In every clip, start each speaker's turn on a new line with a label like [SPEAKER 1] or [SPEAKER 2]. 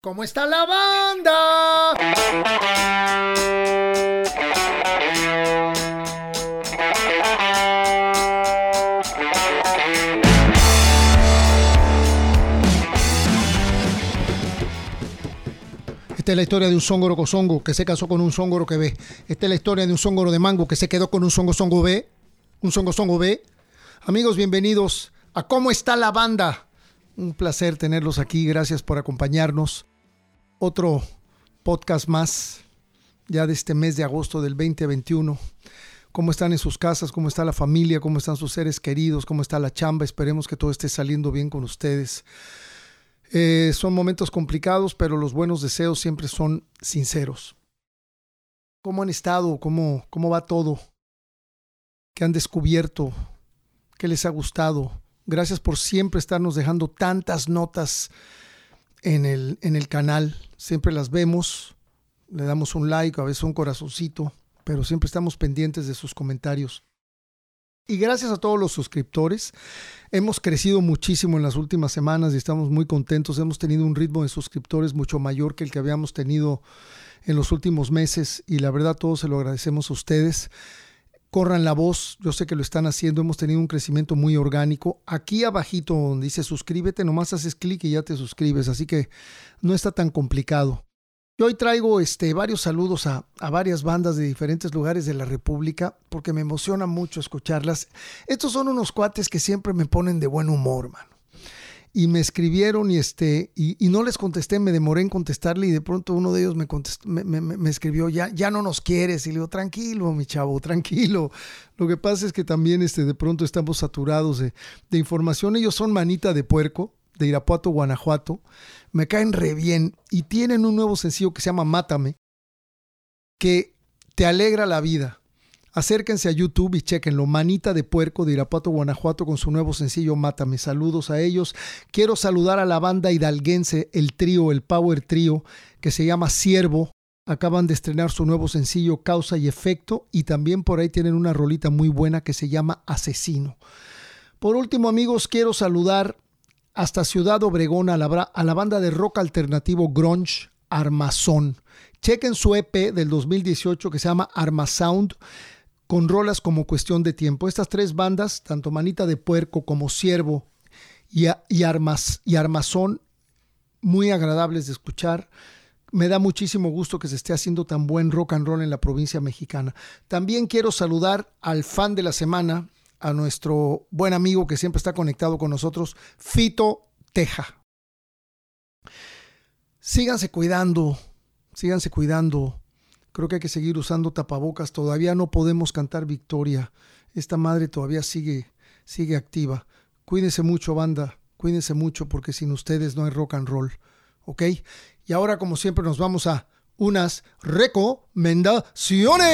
[SPEAKER 1] ¿Cómo está la banda? Esta es la historia de un zongoro cozongo que se casó con un zongoro que ve. Esta es la historia de un zongoro de mango que se quedó con un zongo zongo B. Un zongo zongo B. Amigos, bienvenidos a ¿Cómo está la banda? Un placer tenerlos aquí. Gracias por acompañarnos. Otro podcast más ya de este mes de agosto del 2021. ¿Cómo están en sus casas? ¿Cómo está la familia? ¿Cómo están sus seres queridos? ¿Cómo está la chamba? Esperemos que todo esté saliendo bien con ustedes. Eh, son momentos complicados, pero los buenos deseos siempre son sinceros. ¿Cómo han estado? ¿Cómo, cómo va todo? ¿Qué han descubierto? ¿Qué les ha gustado? Gracias por siempre estarnos dejando tantas notas en el, en el canal. Siempre las vemos, le damos un like, a veces un corazoncito, pero siempre estamos pendientes de sus comentarios. Y gracias a todos los suscriptores, hemos crecido muchísimo en las últimas semanas y estamos muy contentos. Hemos tenido un ritmo de suscriptores mucho mayor que el que habíamos tenido en los últimos meses y la verdad todos se lo agradecemos a ustedes. Corran la voz, yo sé que lo están haciendo, hemos tenido un crecimiento muy orgánico. Aquí abajito donde dice suscríbete, nomás haces clic y ya te suscribes, así que no está tan complicado. Yo hoy traigo este, varios saludos a, a, varias bandas de diferentes lugares de la República porque me emociona mucho escucharlas. Estos son unos cuates que siempre me ponen de buen humor, mano. Y me escribieron y, este, y, no les contesté, me demoré en contestarle y de pronto uno de ellos me, contestó, me, escribió, ya, ya no nos quieres. Y le digo, tranquilo, mi chavo, tranquilo. Lo que pasa es que también este, de pronto estamos saturados de, de información. Ellos son manita de puerco de Irapuato, Guanajuato. Me caen re bien y tienen un nuevo sencillo que se llama Mátame, que te alegra la vida. Acérquense a YouTube y chequenlo. Manita de Puerco de Irapuato, Guanajuato, con su nuevo sencillo Mátame. Saludos a ellos. Quiero saludar a la banda hidalguense, el trío, el Power Trío, que se llama Siervo. Acaban de estrenar su nuevo sencillo Causa y Efecto y también por ahí tienen una rolita muy buena que se llama Asesino. Por último, amigos, quiero saludar hasta Ciudad Obregón a la, a la banda de rock alternativo grunge Armazón. Chequen su EP del 2018 que se llama Armasound con rolas como cuestión de tiempo. Estas tres bandas, tanto Manita de Puerco como Ciervo y, y, Armas, y Armazón, muy agradables de escuchar. Me da muchísimo gusto que se esté haciendo tan buen rock and roll en la provincia mexicana. También quiero saludar al fan de la semana, a nuestro buen amigo que siempre está conectado con nosotros, Fito Teja. Síganse cuidando, síganse cuidando. Creo que hay que seguir usando tapabocas. Todavía no podemos cantar victoria. Esta madre todavía sigue, sigue activa. Cuídense mucho, banda. Cuídense mucho porque sin ustedes no hay rock and roll. ¿Ok? Y ahora, como siempre, nos vamos a unas recomendaciones.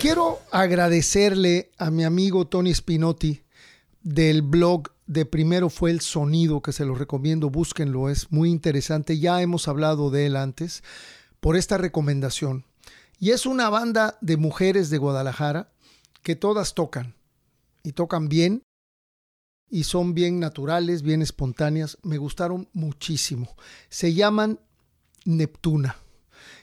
[SPEAKER 1] Quiero agradecerle a mi amigo Tony Spinotti del blog de Primero fue el sonido, que se lo recomiendo, búsquenlo, es muy interesante, ya hemos hablado de él antes, por esta recomendación. Y es una banda de mujeres de Guadalajara que todas tocan, y tocan bien, y son bien naturales, bien espontáneas, me gustaron muchísimo. Se llaman Neptuna,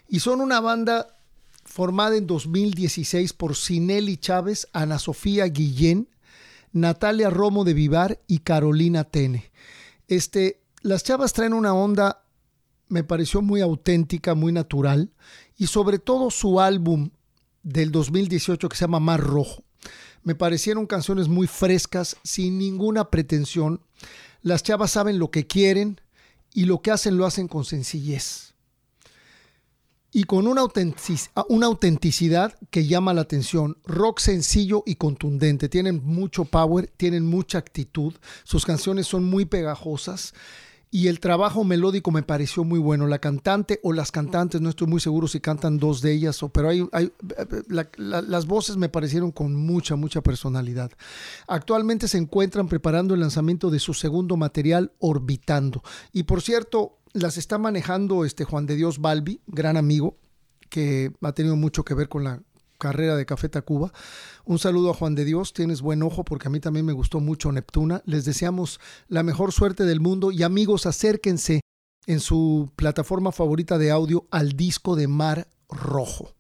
[SPEAKER 1] y son una banda formada en 2016 por Cinelli Chávez, Ana Sofía Guillén, Natalia Romo de Vivar y Carolina Tene. Este, las chavas traen una onda, me pareció muy auténtica, muy natural, y sobre todo su álbum del 2018 que se llama Mar Rojo. Me parecieron canciones muy frescas, sin ninguna pretensión. Las chavas saben lo que quieren y lo que hacen lo hacen con sencillez y con una, autentic una, autenticidad que llama la atención. Rock sencillo y contundente. Tienen mucho power, tienen mucha actitud. Sus canciones son muy pegajosas. Y el trabajo melódico me pareció muy bueno. La cantante o las cantantes, no estoy muy seguro si cantan dos de ellas, pero hay, hay la, la, las voces me parecieron con mucha, mucha personalidad. Actualmente se encuentran preparando el lanzamiento de su segundo material, Orbitando. Y por cierto, las está manejando este Juan de Dios Balbi, gran amigo, que ha tenido mucho que ver con la carrera de Café Tacuba. Un saludo a Juan de Dios, tienes buen ojo porque a mí también me gustó mucho Neptuna. Les deseamos la mejor suerte del mundo y amigos, acérquense en su plataforma favorita de audio al disco de Mar Rojo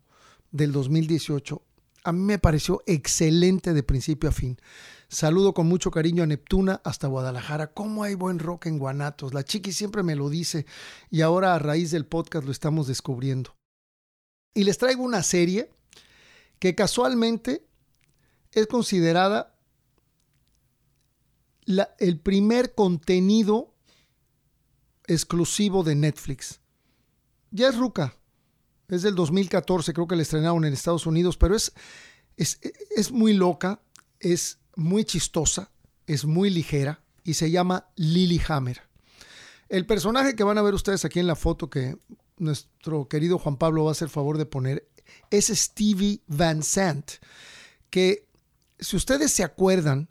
[SPEAKER 1] del 2018. A mí me pareció excelente de principio a fin. Saludo con mucho cariño a Neptuna hasta Guadalajara. ¿Cómo hay buen rock en Guanatos? La chiqui siempre me lo dice y ahora a raíz del podcast lo estamos descubriendo. Y les traigo una serie que casualmente es considerada el primer contenido exclusivo de Netflix. Ya es Ruca, es del 2014, creo que la estrenaron en Estados Unidos, pero es, es, es muy loca, es muy chistosa, es muy ligera y se llama Hammer. El personaje que van a ver ustedes aquí en la foto que nuestro querido Juan Pablo va a hacer favor de poner es Stevie Van Sant, que si ustedes se acuerdan,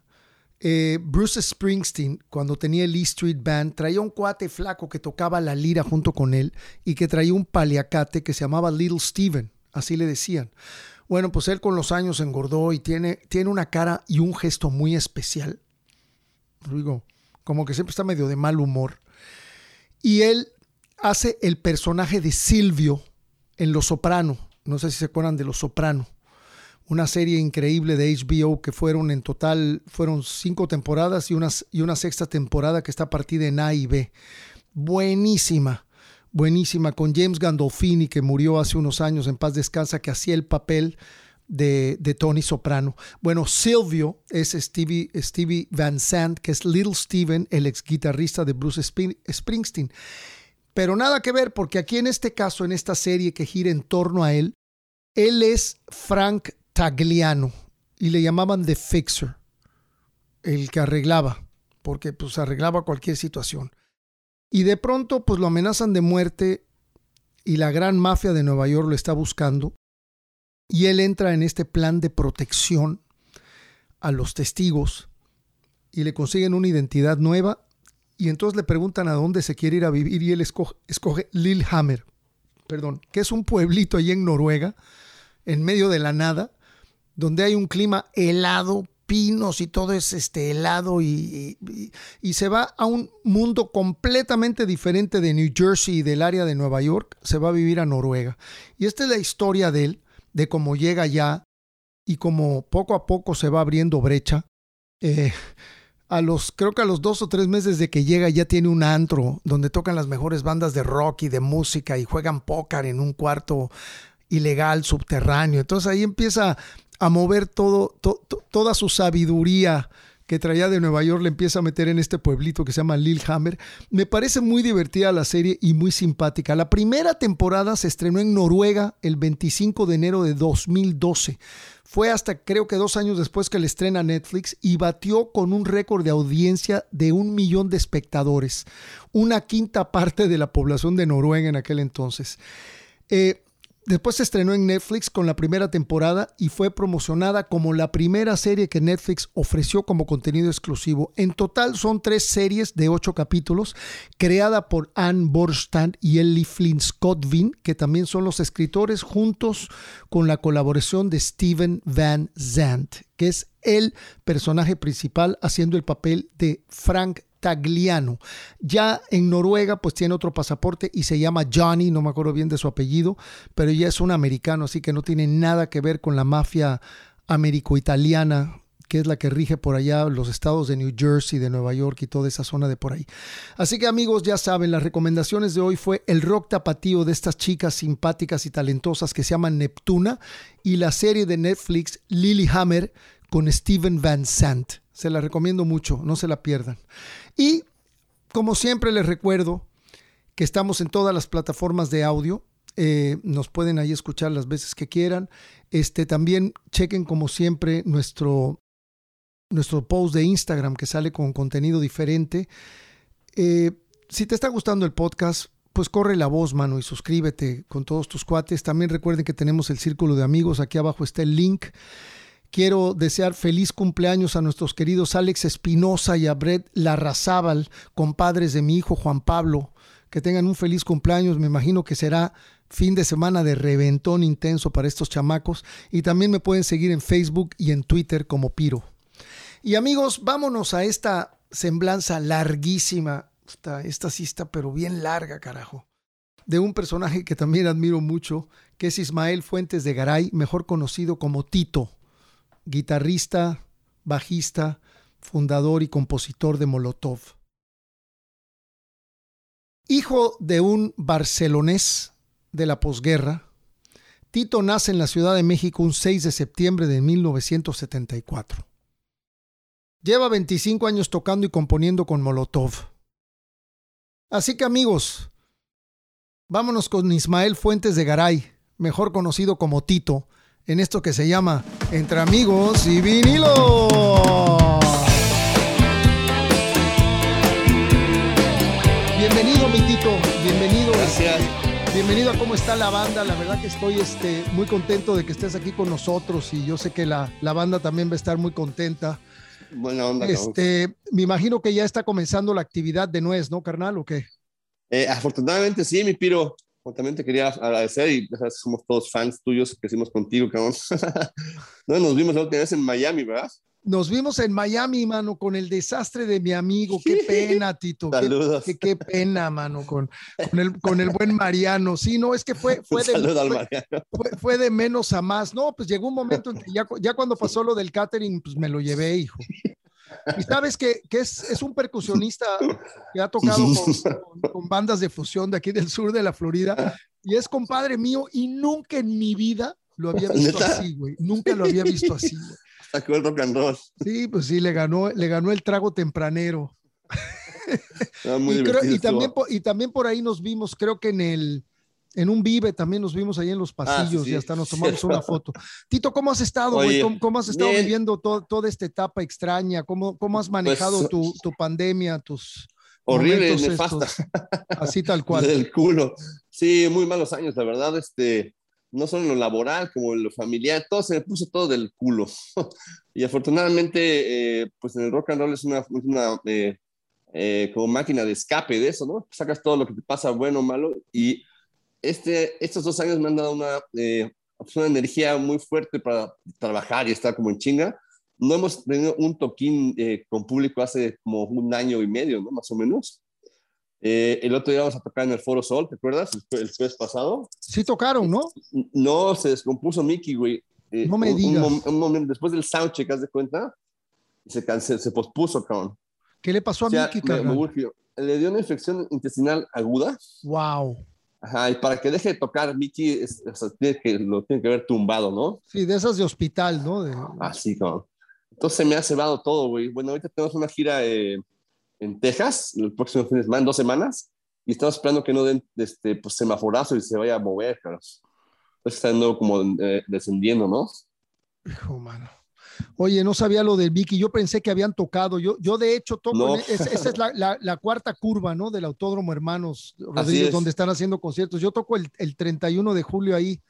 [SPEAKER 1] eh, Bruce Springsteen, cuando tenía el E Street Band, traía un cuate flaco que tocaba la lira junto con él y que traía un paliacate que se llamaba Little Steven, así le decían. Bueno, pues él con los años engordó y tiene, tiene una cara y un gesto muy especial. Digo, como que siempre está medio de mal humor. Y él hace el personaje de Silvio en Los Soprano. No sé si se acuerdan de Los Soprano. Una serie increíble de HBO que fueron en total, fueron cinco temporadas y una, y una sexta temporada que está partida en A y B. Buenísima buenísima con James Gandolfini, que murió hace unos años en paz descansa, que hacía el papel de, Tony Soprano. Bueno, Silvio es Stevie, Stevie Van Sant, que es Little Steven, el ex guitarrista de Bruce Springsteen. Pero nada que ver, porque aquí en este caso, en esta serie que gira en torno a él, él es Frank Tagliano y le llamaban The Fixer, el que arreglaba, porque pues arreglaba cualquier situación. Y de pronto, pues lo amenazan de muerte y la gran mafia de Nueva York lo está buscando. Y él entra en este plan de protección a los testigos y le consiguen una identidad nueva. Y entonces le preguntan a dónde se quiere ir a vivir y él escoge, escoge Lillehammer, perdón, que es un pueblito allí en Noruega, en medio de la nada, donde hay un clima helado, pinos y todo es este helado y, y, se va a un mundo completamente diferente de New Jersey y del área de Nueva York, se va a vivir a Noruega. Y esta es la historia de él, de cómo llega allá y cómo poco a poco se va abriendo brecha. Eh, a los, creo que a los dos o tres meses de que llega ya tiene un antro donde tocan las mejores bandas de rock y de música y juegan póker en un cuarto ilegal subterráneo. Entonces ahí empieza a mover toda su sabiduría que traía de Nueva York, le empieza a meter en este pueblito que se llama Lillehammer. Me parece muy divertida la serie y muy simpática. La primera temporada se estrenó en Noruega el 25 de enero de 2012. Fue hasta creo que dos años después que le estrena Netflix y batió con un récord de audiencia de un millón de espectadores, una quinta parte de la población de Noruega en aquel entonces. Eh, Después se estrenó en Netflix con la primera temporada y fue promocionada como la primera serie que Netflix ofreció como contenido exclusivo. En total son tres series de ocho capítulos, creada por Anne Borstand y Ellie Flynn Scottvin, que también son los escritores, juntos con la colaboración de Steven Van Zandt, que es el personaje principal haciendo el papel de Frank Tagliano. Ya en Noruega pues tiene otro pasaporte y se llama Johnny, no me acuerdo bien de su apellido, pero ya es un americano, así que no tiene nada que ver con la mafia américo-italiana que es la que rige por allá los estados de New Jersey, de Nueva York y toda esa zona de por ahí. Así que amigos, ya saben, las recomendaciones de hoy fue el rock tapatío de estas chicas simpáticas y talentosas que se llaman Neptuna y la serie de Netflix Lilyhammer con Steven Van Sant. Se la recomiendo mucho, no se la pierdan. Y como siempre les recuerdo que estamos en todas las plataformas de audio. Eh, nos pueden ahí escuchar las veces que quieran. Este, también chequen como siempre nuestro, nuestro post de Instagram que sale con contenido diferente. Eh, si te está gustando el podcast, pues corre la voz, mano, y suscríbete con todos tus cuates. También recuerden que tenemos el círculo de amigos. Aquí abajo está el link. Quiero desear feliz cumpleaños a nuestros queridos Alex Espinosa y a Brett Larrazábal, compadres de mi hijo Juan Pablo. Que tengan un feliz cumpleaños, me imagino que será fin de semana de reventón intenso para estos chamacos. Y también me pueden seguir en Facebook y en Twitter como Piro. Y amigos, vámonos a esta semblanza larguísima, esta, esta sí está pero bien larga, carajo, de un personaje que también admiro mucho, que es Ismael Fuentes de Garay, mejor conocido como Tito, guitarrista, bajista, fundador y compositor de Molotov. Hijo de un barcelonés de la posguerra, Tito nace en la Ciudad de México un 6 de septiembre de 1974. Lleva 25 años tocando y componiendo con Molotov. Así que amigos, vámonos con Ismael Fuentes de Garay, mejor conocido como Tito, en esto que se llama Entre Amigos y Vinilo. Bienvenido, mi Tito. Bienvenido.
[SPEAKER 2] Gracias.
[SPEAKER 1] Bienvenido a cómo está la banda. La verdad que estoy este, muy contento de que estés aquí con nosotros y yo sé que la, la banda también va a estar muy contenta.
[SPEAKER 2] Buena onda.
[SPEAKER 1] Este, me imagino que ya está comenzando la actividad de Nuez, ¿no, carnal? ¿O qué?
[SPEAKER 2] Eh, afortunadamente sí, mi Piro. También te quería agradecer y ya sabes, somos todos fans tuyos, que hicimos contigo, cabrón. no, nos vimos la última vez en Miami, ¿verdad?
[SPEAKER 1] Nos vimos en Miami, mano, con el desastre de mi amigo. Qué pena, Tito.
[SPEAKER 2] Saludos.
[SPEAKER 1] Qué, qué, qué pena, mano, con, con, el, con el buen Mariano. Sí, no, es que fue, fue, de, fue, fue, fue, de menos a más. No, pues llegó un momento en que ya, ya cuando pasó lo del catering, pues me lo llevé, hijo. Y sabes que, que es, es, un percusionista que ha tocado con, con, con, bandas de fusión de aquí del sur de la Florida y es compadre mío y nunca en mi vida lo había visto ¿Neta? así, güey. Nunca lo había visto así, güey.
[SPEAKER 2] Sacó el rock and roll.
[SPEAKER 1] Sí, pues sí, le ganó, le ganó el trago tempranero.
[SPEAKER 2] muy
[SPEAKER 1] y, creo, y, también, y también por ahí nos vimos, creo que en el, en un Vive también nos vimos ahí en los pasillos ah, sí, y hasta nos tomamos una foto. Tito, ¿cómo has estado, güey? ¿Cómo, ¿Cómo, has estado bien. viviendo to, toda esta etapa extraña? ¿Cómo, cómo has manejado pues, tu, tu, pandemia, tus...
[SPEAKER 2] Horrible, nefasta.
[SPEAKER 1] Estos, así tal cual.
[SPEAKER 2] Del culo. Sí, muy malos años, la verdad, este, no solo en lo laboral, como en lo familiar, todo se me puso todo del culo. y afortunadamente, eh, pues en el rock and roll es una, una eh, eh, como máquina de escape de eso, ¿no? Sacas todo lo que te pasa, bueno o malo, y este, estos dos años me han dado una, eh, una energía muy fuerte para trabajar y estar como en chinga. No hemos tenido un toquín eh, con público hace como un año y medio, ¿no? Más o menos. Eh, el otro día vamos a tocar en el Foro Sol, ¿te acuerdas? El, el jueves pasado.
[SPEAKER 1] Sí tocaron, ¿no?
[SPEAKER 2] No, se descompuso Mickey, güey.
[SPEAKER 1] Eh, no me digas.
[SPEAKER 2] Un, un, momento, después del soundcheck, ¿haz de cuenta? Se, canceló, se pospuso, cabrón.
[SPEAKER 1] ¿Qué le pasó a
[SPEAKER 2] o sea,
[SPEAKER 1] Mickey, carnal?
[SPEAKER 2] Le dio una infección intestinal aguda.
[SPEAKER 1] Wow.
[SPEAKER 2] Ajá, y para que deje de tocar, Mickey es, o sea, tiene que, lo tiene que ver tumbado, ¿no?
[SPEAKER 1] Sí, de esas de hospital, ¿no? De...
[SPEAKER 2] Ah, como. Entonces me ha cebado todo, güey. Bueno, ahorita tenemos una gira eh, en Texas, el próximo fin de semana, en dos semanas, y estamos esperando que no den este, pues, semaforazo y se vaya a mover, claro. Entonces está yendo como eh, descendiendo, ¿no?
[SPEAKER 1] Hijo, mano. Oye, no sabía lo del Vicky, yo pensé que habían tocado. Yo, yo de hecho, toco, no. es, esa es la, la, la, cuarta curva, ¿no? Del Autódromo Hermanos Rodríguez, donde están haciendo conciertos. Yo toco el, el 31 de julio ahí.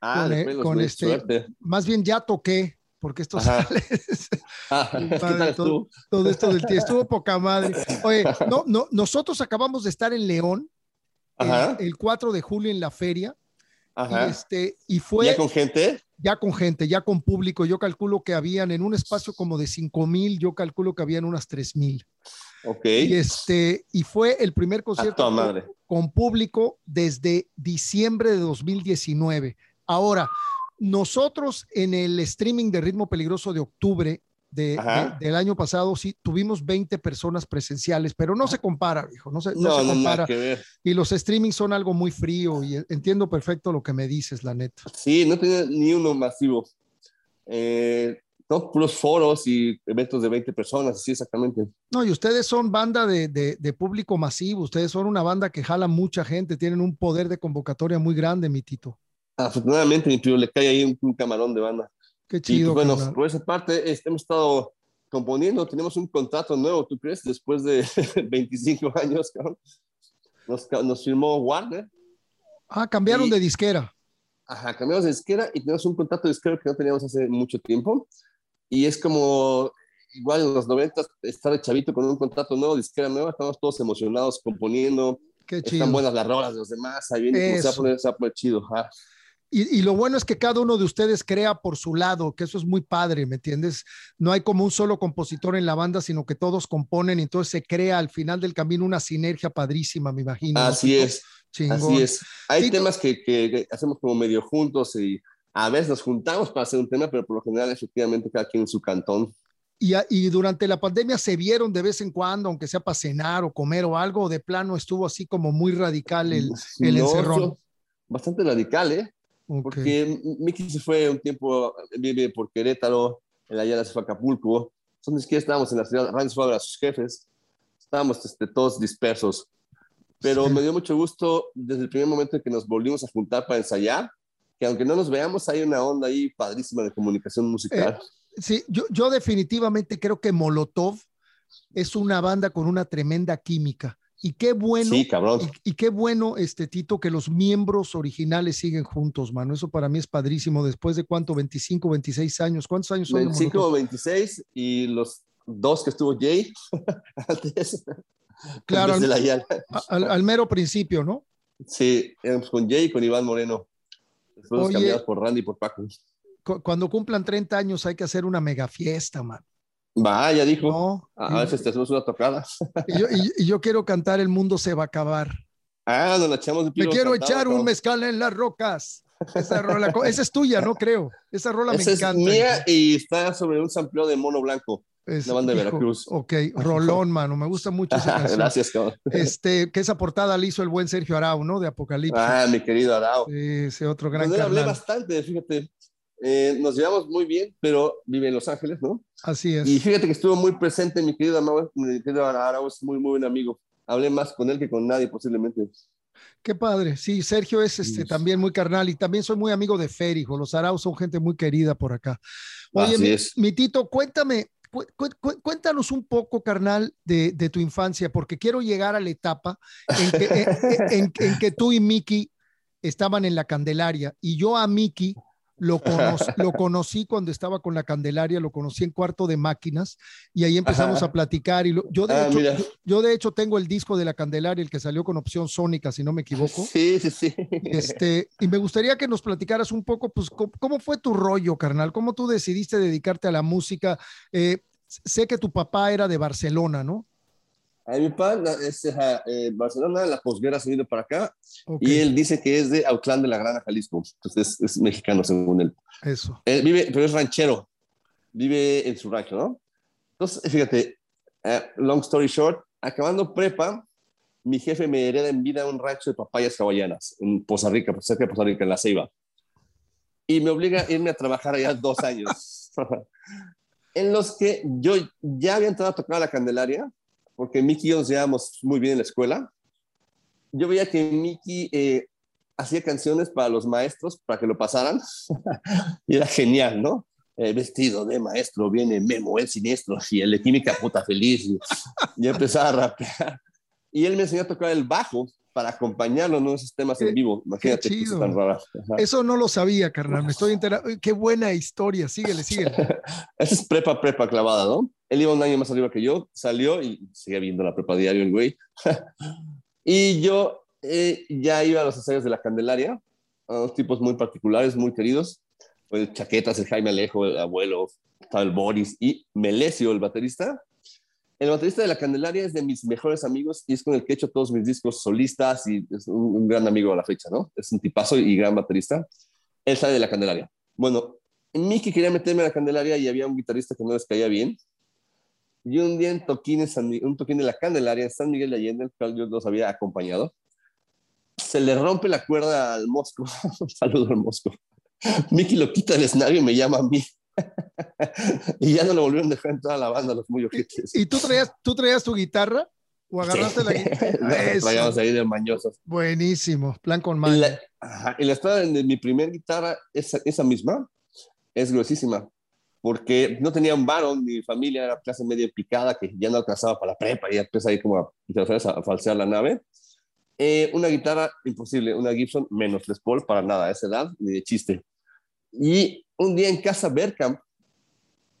[SPEAKER 2] Ah, con,
[SPEAKER 1] con este, suerte. más bien ya toqué, porque esto sale.
[SPEAKER 2] Ah,
[SPEAKER 1] padre, todo, todo, esto del tío estuvo poca madre. Oye, no, no, nosotros acabamos de estar en León el, el, 4 de julio en la feria.
[SPEAKER 2] Ajá.
[SPEAKER 1] Y, este, y fue.
[SPEAKER 2] ¿Ya con gente?
[SPEAKER 1] Ya con gente, ya con público. Yo calculo que habían en un espacio como de 5 mil, yo calculo que habían unas 3 mil.
[SPEAKER 2] Ok.
[SPEAKER 1] Y, este, y fue el primer concierto con, con, público desde diciembre de 2019. Ahora, nosotros en el streaming de Ritmo Peligroso de octubre de, de, del año pasado, sí, tuvimos 20 personas presenciales, pero no se compara, hijo, no se, no, no se compara. y los streamings son algo muy frío y entiendo perfecto lo que me dices, la neta.
[SPEAKER 2] Sí, no tenía ni uno masivo. Eh, no, puros foros y eventos de 20 personas, sí, exactamente.
[SPEAKER 1] No, y ustedes son banda de, de, de, público masivo, ustedes son una banda que jala mucha gente, tienen un poder de convocatoria muy grande, mi Tito.
[SPEAKER 2] Afortunadamente, mi tío, le cae ahí un, un camarón de banda.
[SPEAKER 1] Qué chido.
[SPEAKER 2] Y, pues, bueno, por esa parte, este, hemos estado componiendo, tenemos un contrato nuevo, ¿tú crees? Después de 25 años. Nos, nos firmó Warner.
[SPEAKER 1] Ah, cambiaron y, de disquera.
[SPEAKER 2] Ajá, cambiamos de disquera y tenemos un contrato de disquera que no teníamos hace mucho tiempo. Y es como, igual en los 90, estar de chavito con un contrato nuevo, disquera nueva, estamos todos emocionados componiendo,
[SPEAKER 1] Qué chido.
[SPEAKER 2] Están buenas las rolas de los demás. Ahí viene, se va a poner, se va a poner chido. Ah.
[SPEAKER 1] Y, y, lo bueno es que cada uno de ustedes crea por su lado, que eso es muy padre, ¿me entiendes? No hay como un solo compositor en la banda, sino que todos componen y entonces se crea al final del camino una sinergia padrísima, me imagino.
[SPEAKER 2] Así es. Chingón. Así es. Hay sí, temas que, que, hacemos como medio juntos y a veces nos juntamos para hacer un tema, pero por lo general, efectivamente, cada quien en su cantón.
[SPEAKER 1] Y, y, durante la pandemia se vieron de vez en cuando, aunque sea para cenar o comer o algo, de plano estuvo así como muy radical el, el no, encerrón.
[SPEAKER 2] Bastante radical, ¿eh? Okay. Porque Miki se fue un tiempo, vive por Querétaro, el Ayala se fue a Acapulco. Entonces, que estábamos en la ciudad, Randy fue a ver a sus jefes, estábamos este, todos dispersos. Pero sí. me dio mucho gusto desde el primer momento en que nos volvimos a juntar para ensayar, que aunque no nos veamos, hay una onda ahí padrísima de comunicación musical.
[SPEAKER 1] Eh, sí, yo, yo definitivamente creo que Molotov es una banda con una tremenda química. Y qué bueno,
[SPEAKER 2] sí, cabrón.
[SPEAKER 1] Y, y, qué bueno, este Tito, que los miembros originales siguen juntos, mano. Eso para mí es padrísimo. Después de cuánto, 25, 26 años. ¿Cuántos años son?
[SPEAKER 2] 25 o 26 y los dos que estuvo Jay antes.
[SPEAKER 1] Claro, al, al, al, mero principio, ¿no?
[SPEAKER 2] Sí, con Jay y con Iván Moreno. Después Oye, cambiados por Randy y por Paco.
[SPEAKER 1] Cuando cumplan 30 años hay que hacer una mega fiesta, man.
[SPEAKER 2] Va, ya dijo. No, a veces te hacemos una tocada.
[SPEAKER 1] Y yo, y, y yo, quiero cantar El mundo se va a acabar.
[SPEAKER 2] Ah, nos la echamos de
[SPEAKER 1] Me quiero cantado, echar un mezcal en las rocas. Esa, rola, esa es tuya, ¿no? Creo. Esa rola
[SPEAKER 2] esa
[SPEAKER 1] me encanta.
[SPEAKER 2] Es mía y está sobre un sampleo de mono blanco.
[SPEAKER 1] Es,
[SPEAKER 2] la banda de hijo, Veracruz.
[SPEAKER 1] Ok, Rolón, mano. Me gusta mucho esa canción.
[SPEAKER 2] Gracias, cabrón.
[SPEAKER 1] Este, que esa portada la hizo el buen Sergio Arau, ¿no? De Apocalipsis.
[SPEAKER 2] Ah, mi querido Arau.
[SPEAKER 1] Sí, ese otro gran
[SPEAKER 2] Pues hablé bastante, fíjate. Eh, nos llevamos muy bien, pero vive en Los Ángeles, ¿no?
[SPEAKER 1] Así es.
[SPEAKER 2] Y fíjate que estuvo muy presente mi querido Arau, mi querido Arau es muy, muy buen amigo. Hablé más con él que con nadie posiblemente.
[SPEAKER 1] Qué padre. Sí, Sergio es este, también muy carnal y también soy muy amigo de Fer, hijo. Los Arau son gente muy querida por acá. Oye,
[SPEAKER 2] Así
[SPEAKER 1] mi,
[SPEAKER 2] es.
[SPEAKER 1] mi, Tito, cuéntame, cu cu cuéntanos un poco, carnal, de, de, tu infancia, porque quiero llegar a la etapa en que, en, en, en que tú y Miki estaban en la Candelaria y yo a Miki lo, cono lo, conocí cuando estaba con la Candelaria, lo conocí en cuarto de máquinas y ahí empezamos Ajá. a platicar. Y lo, yo, de ah, hecho, yo, yo, de hecho, tengo el disco de la Candelaria, el que salió con opción sónica, si no me equivoco.
[SPEAKER 2] Sí, sí, sí.
[SPEAKER 1] Este, y me gustaría que nos platicaras un poco, pues, cómo, cómo fue tu rollo, carnal, cómo tú decidiste dedicarte a la música. Eh, sé que tu papá era de Barcelona, ¿no?
[SPEAKER 2] A mi papá es eh, Barcelona, la posguerra se vino para acá okay. y él dice que es de Autlán de la Grana, Jalisco. Entonces es, es, mexicano según él.
[SPEAKER 1] Eso.
[SPEAKER 2] Él vive, pero es ranchero. Vive en su rancho, ¿no? Entonces, fíjate, uh, long story short, acabando prepa, mi jefe me hereda en vida un rancho de papayas hawaianas en Poza Rica, cerca de Poza Rica, en La Ceiba. Y me obliga a irme a trabajar allá dos años. en los que yo ya había entrado a tocar la Candelaria, porque Miki y yo nos llevábamos muy bien en la escuela. Yo veía que Miki eh, hacía canciones para los maestros, para que lo pasaran, y era genial, ¿no? Eh, vestido de maestro, viene Memo, el siniestro, y el de química puta feliz, y, y empezaba a rapear. Y él me enseñó a tocar el bajo para acompañarlo en esos temas en vivo. Imagínate
[SPEAKER 1] qué chido. tan rara. Eso no lo sabía, carnal. Me estoy enterando. Qué buena historia. Síguele, síguele.
[SPEAKER 2] Esa es prepa, prepa clavada, ¿no? Él iba un año más arriba que yo, salió y sigue viendo la prepa diario el güey. y yo eh, ya iba a los ensayos de la Candelaria, a unos tipos muy particulares, muy queridos. El Chaquetas, el Jaime Alejo, el abuelo, estaba el Boris y Melesio, el baterista. El baterista de la Candelaria es de mis mejores amigos y es con el que he hecho todos mis discos solistas y es un, un gran amigo a la fecha, ¿no? Es un tipazo y gran baterista. Él sale de la Candelaria. Bueno, Miki quería meterme a la Candelaria y había un guitarrista que no les caía bien y un día en toquín, en San, un toquín de la Candelaria en San Miguel de Allende, el cual yo los había acompañado, se le rompe la cuerda al Mosco. un saludo al Mosco. Miki lo quita del escenario y me llama a mí. y ya no lo volvieron a dejar en toda la banda, los muy ojitos.
[SPEAKER 1] ¿Y tú traías, tú traías tu guitarra? ¿O agarraste sí. la guitarra?
[SPEAKER 2] Traíamos ahí de mañosos.
[SPEAKER 1] Buenísimo, plan con mano.
[SPEAKER 2] Y la, ajá, y la espada de mi primer guitarra, esa, esa misma, es gruesísima porque no tenía un varón, mi familia era clase media picada que ya no alcanzaba para la prepa y ya ahí como a, a, falsear la nave. Eh, una guitarra imposible, una Gibson menos Les Paul para nada, a esa edad, ni de chiste. Y un día en casa Berkamp,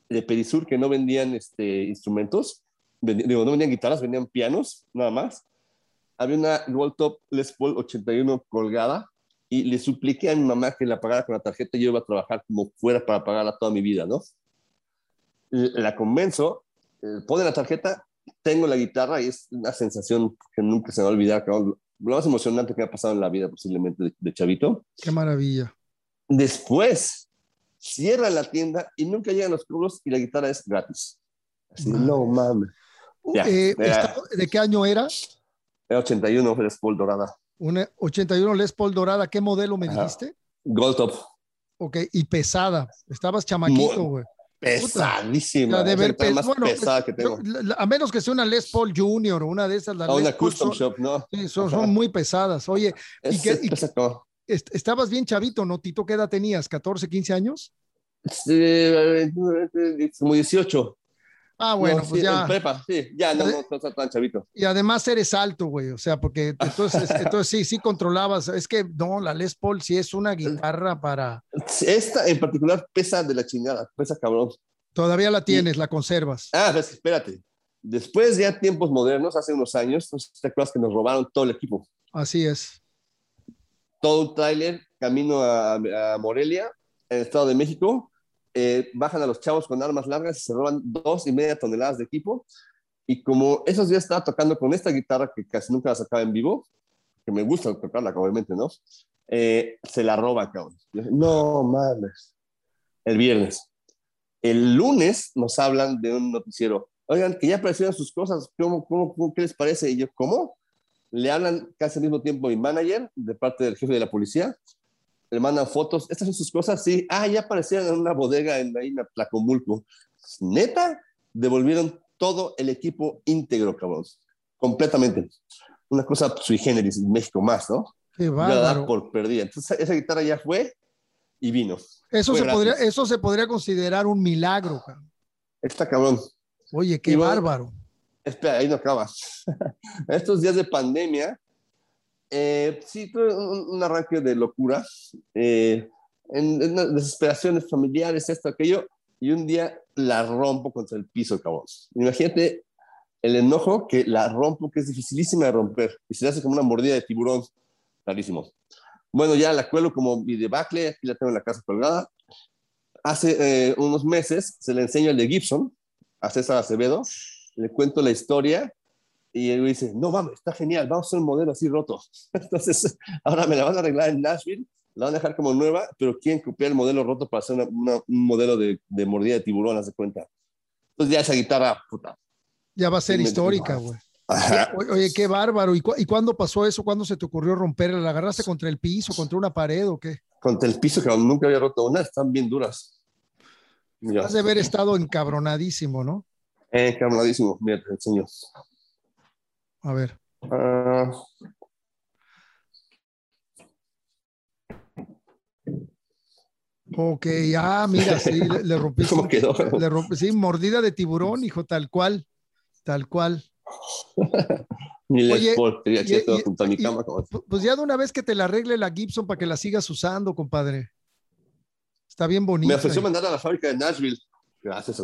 [SPEAKER 2] de Perisur, que no vendían este, instrumentos, digo, no vendían guitarras, vendían pianos, nada más. había una Gold Top Les Paul 81 colgada y le supliqué a mi mamá que la pagara con la tarjeta y yo iba a trabajar como fuera para pagarla toda mi vida, ¿no? La convenzo, eh, pone la tarjeta, tengo la guitarra y es una sensación que nunca se me va a olvidar, lo más emocionante que me ha pasado en la vida posiblemente de, chavito.
[SPEAKER 1] Qué maravilla.
[SPEAKER 2] Después, cierra la tienda y nunca llegan los cobros y la guitarra es gratis. Así, no mames.
[SPEAKER 1] Eh, ¿De qué año era?
[SPEAKER 2] Era 81 Les Paul Dorada.
[SPEAKER 1] Una 81 Les Paul Dorada. ¿Qué modelo me dijiste?
[SPEAKER 2] Gold Top.
[SPEAKER 1] Ok, y pesada. Estabas chamaquito, güey.
[SPEAKER 2] Pesadísima. de ver, más pesada que tengo.
[SPEAKER 1] A menos que sea una Les Paul Junior o una de esas.
[SPEAKER 2] La una Custom Shop, ¿no?
[SPEAKER 1] Sí, son, muy pesadas. Oye, ¿y qué, estabas bien chavito, ¿no? Tito, ¿qué edad tenías? ¿14, 15 años?
[SPEAKER 2] Sí, como 18.
[SPEAKER 1] Ah, bueno, pues ya.
[SPEAKER 2] prepa, sí, ya no, no, no, tan chavito.
[SPEAKER 1] Y además eres alto, güey, o sea, porque entonces, entonces sí, sí controlabas. Es que no, la Les Paul sí es una guitarra para.
[SPEAKER 2] Esta en particular pesa de la chingada, pesa cabrón.
[SPEAKER 1] Todavía la tienes, la conservas.
[SPEAKER 2] Ah, pues espérate. Después, ya tiempos modernos, hace unos años, ¿te acuerdas que nos robaron todo el equipo?
[SPEAKER 1] Así es.
[SPEAKER 2] Todo un tráiler, camino a, a Morelia, en el Estado de México eh, bajan a los chavos con armas largas y se roban dos y media toneladas de equipo. Y como esos días estaba tocando con esta guitarra que casi nunca la sacaba en vivo, que me gusta tocarla, obviamente, ¿no? Eh, se la roba, cabrón. No mames. El viernes. El lunes nos hablan de un noticiero. Oigan, que ya aparecieron sus cosas. ¿Cómo, cómo, cómo qué les parece? Y yo, ¿cómo? Le hablan casi al mismo tiempo mi manager de parte del jefe de la policía le mandan fotos, estas son sus cosas, sí, ah, ya aparecieron en una bodega en ahí en Tlacomulco. Neta, devolvieron todo el equipo íntegro, cabrón, completamente. Una cosa sui generis en México más, ¿no?
[SPEAKER 1] Qué bárbaro.
[SPEAKER 2] por perdida. Entonces, esa guitarra ya fue y vino.
[SPEAKER 1] Eso, se podría, eso se podría considerar un milagro, cabrón.
[SPEAKER 2] Está cabrón.
[SPEAKER 1] Oye, qué bárbaro.
[SPEAKER 2] Espera, ahí no acaba. Estos días de pandemia, eh, sí, tuve un, arranque de locura, eh, en, desesperaciones familiares, esto, aquello, y un día la rompo contra el piso, cabrón. Imagínate el enojo que la rompo, que es dificilísima de romper, y se hace como una mordida de tiburón, clarísimo. Bueno, ya la cuelo como mi debacle, aquí la tengo en la casa colgada. Hace eh, unos meses se le enseño el de Gibson a César Acevedo, le cuento la historia y él dice, no mames, está genial, vamos a hacer un modelo así roto. Entonces, ahora me la van a arreglar en Nashville, la van a dejar como nueva, pero quieren copiar el modelo roto para hacer un modelo de, de, mordida de tiburón, haz de cuenta. Entonces ya esa guitarra, puta.
[SPEAKER 1] Ya va a ser histórica, güey. Oye, qué bárbaro. ¿Y, ¿Y, cuándo pasó eso? ¿Cuándo se te ocurrió romperla? ¿La agarraste contra el piso, contra una pared o qué?
[SPEAKER 2] Contra el piso, que nunca había roto una, están bien duras.
[SPEAKER 1] Has de haber estado encabronadísimo, ¿no?
[SPEAKER 2] Encabronadísimo, mira, te enseño.
[SPEAKER 1] A ver. Uh... Ok, ah, mira, sí, le, rompí.
[SPEAKER 2] ¿Cómo quedó?
[SPEAKER 1] Le rompí, sí, mordida de tiburón, hijo, tal cual, tal cual.
[SPEAKER 2] Ni Oye, y, junto a mi cama.
[SPEAKER 1] pues ya de una vez que te la arregle la Gibson para que la sigas usando, compadre. Está bien bonita.
[SPEAKER 2] Me ofreció mandar a la fábrica de Nashville. Gracias.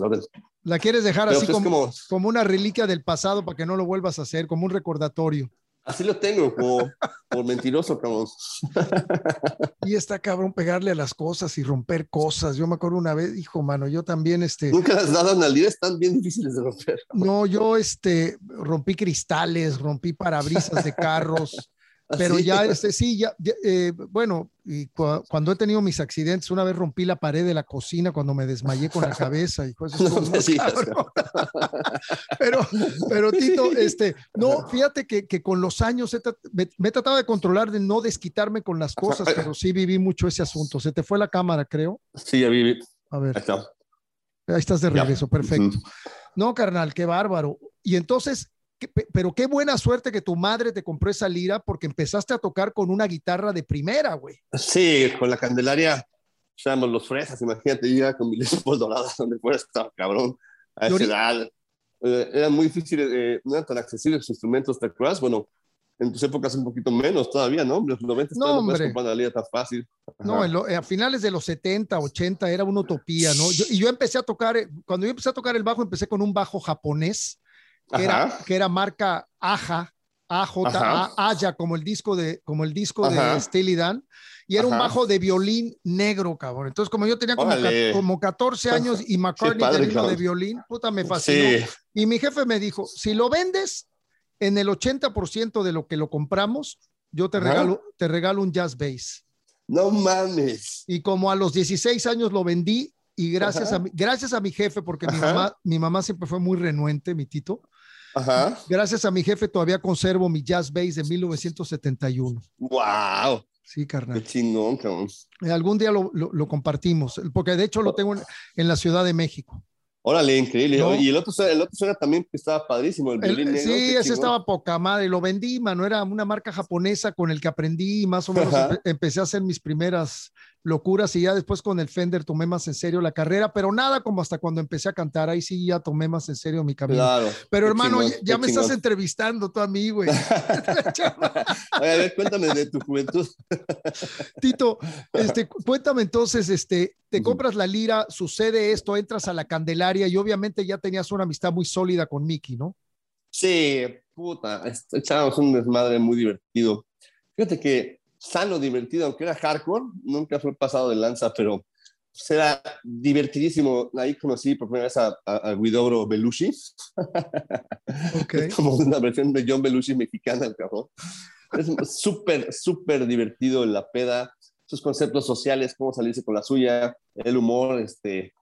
[SPEAKER 1] La quieres dejar así pues como, como, una reliquia del pasado para que no lo vuelvas a hacer, como un recordatorio.
[SPEAKER 2] Así lo tengo, como por mentiroso, cabrón.
[SPEAKER 1] Y está cabrón pegarle a las cosas y romper cosas. Yo me acuerdo una vez, hijo, mano, yo también, este.
[SPEAKER 2] Nunca las dadas al día, están bien difíciles de romper.
[SPEAKER 1] No, yo, este, rompí cristales, rompí parabrisas de carros. ¿Ah, pero ya, este, sí, ya, eh, bueno, y cuando he tenido mis accidentes, una vez rompí la pared de la cocina cuando me desmayé con la cabeza y cosas pero, pero Tito, este, no, fíjate que, que con los años me, he tratado de controlar de no desquitarme con las cosas, pero sí viví mucho ese asunto. Se te fue la cámara, creo.
[SPEAKER 2] Sí, ya viví.
[SPEAKER 1] A ver. Ahí, estás de regreso, perfecto. No, carnal, qué bárbaro. Y entonces, pero qué buena suerte que tu madre te compró esa lira porque empezaste a tocar con una guitarra de primera, güey.
[SPEAKER 2] Sí, con la Candelaria, llamamos los fresas, imagínate, ya con mi por doradas, donde fuera estaba cabrón, a esa edad. Eh, era muy difícil, eh, no eran tan accesibles los instrumentos, ¿te acuerdas? Bueno, en tus épocas un poquito menos todavía, ¿no? Los 90
[SPEAKER 1] no, hombre.
[SPEAKER 2] lira tan fácil.
[SPEAKER 1] No, a finales de los 70, 80 era una utopía, ¿no? y yo empecé a tocar, eh, cuando yo empecé a tocar el bajo, empecé con un bajo japonés que era, que era marca Aja, AJ, Aya, como el disco de, como el disco de Steely Dan, y era un bajo de violín negro, cabrón. Entonces, como yo tenía como, como 14 años y McCartney tenía de violín, puta, me fascinó. Y mi jefe me dijo, si lo vendes en el 80% de lo que lo compramos, yo te regalo, te regalo un jazz bass.
[SPEAKER 2] No mames.
[SPEAKER 1] Y como a los 16 años lo vendí y gracias, a mi, gracias a mi jefe, porque mi mamá, mi mamá siempre fue muy renuente, mi tito. Ajá. Gracias a mi jefe todavía conservo mi jazz bass de 1971.
[SPEAKER 2] ¡Wow!
[SPEAKER 1] Sí, carnal.
[SPEAKER 2] Qué chingón, cabrón.
[SPEAKER 1] Eh, algún día lo, lo, compartimos, porque de hecho lo tengo en la Ciudad de México.
[SPEAKER 2] Órale, increíble. Y el otro, el otro era también que estaba padrísimo, el violín negro.
[SPEAKER 1] Sí, ese estaba poca madre. Lo vendí, mano. Era una marca japonesa con el que aprendí y más o menos empecé a hacer mis primeras locuras y ya después con el Fender tomé más en serio la carrera, pero nada como hasta cuando empecé a cantar, ahí sí ya tomé más en serio mi camino. Claro, pero hermano, ya, me estás entrevistando tú a mí, güey.
[SPEAKER 2] a ver, cuéntame de tu juventud.
[SPEAKER 1] Tito, este, cuéntame entonces, este, te compras la lira, sucede esto, entras a la Candelaria y obviamente ya tenías una amistad muy sólida con Mickey, ¿no?
[SPEAKER 2] Sí, puta, echábamos un desmadre muy divertido. Fíjate que sano, divertido, aunque era hardcore, nunca fue pasado de lanza, pero pues, era divertidísimo. Ahí conocí por primera vez a, a, Guidobro Belushi. Okay. como una versión de John Belushi mexicana, el cabrón. Es súper, súper divertido la peda, sus conceptos sociales, cómo salirse con la suya, el humor. Este,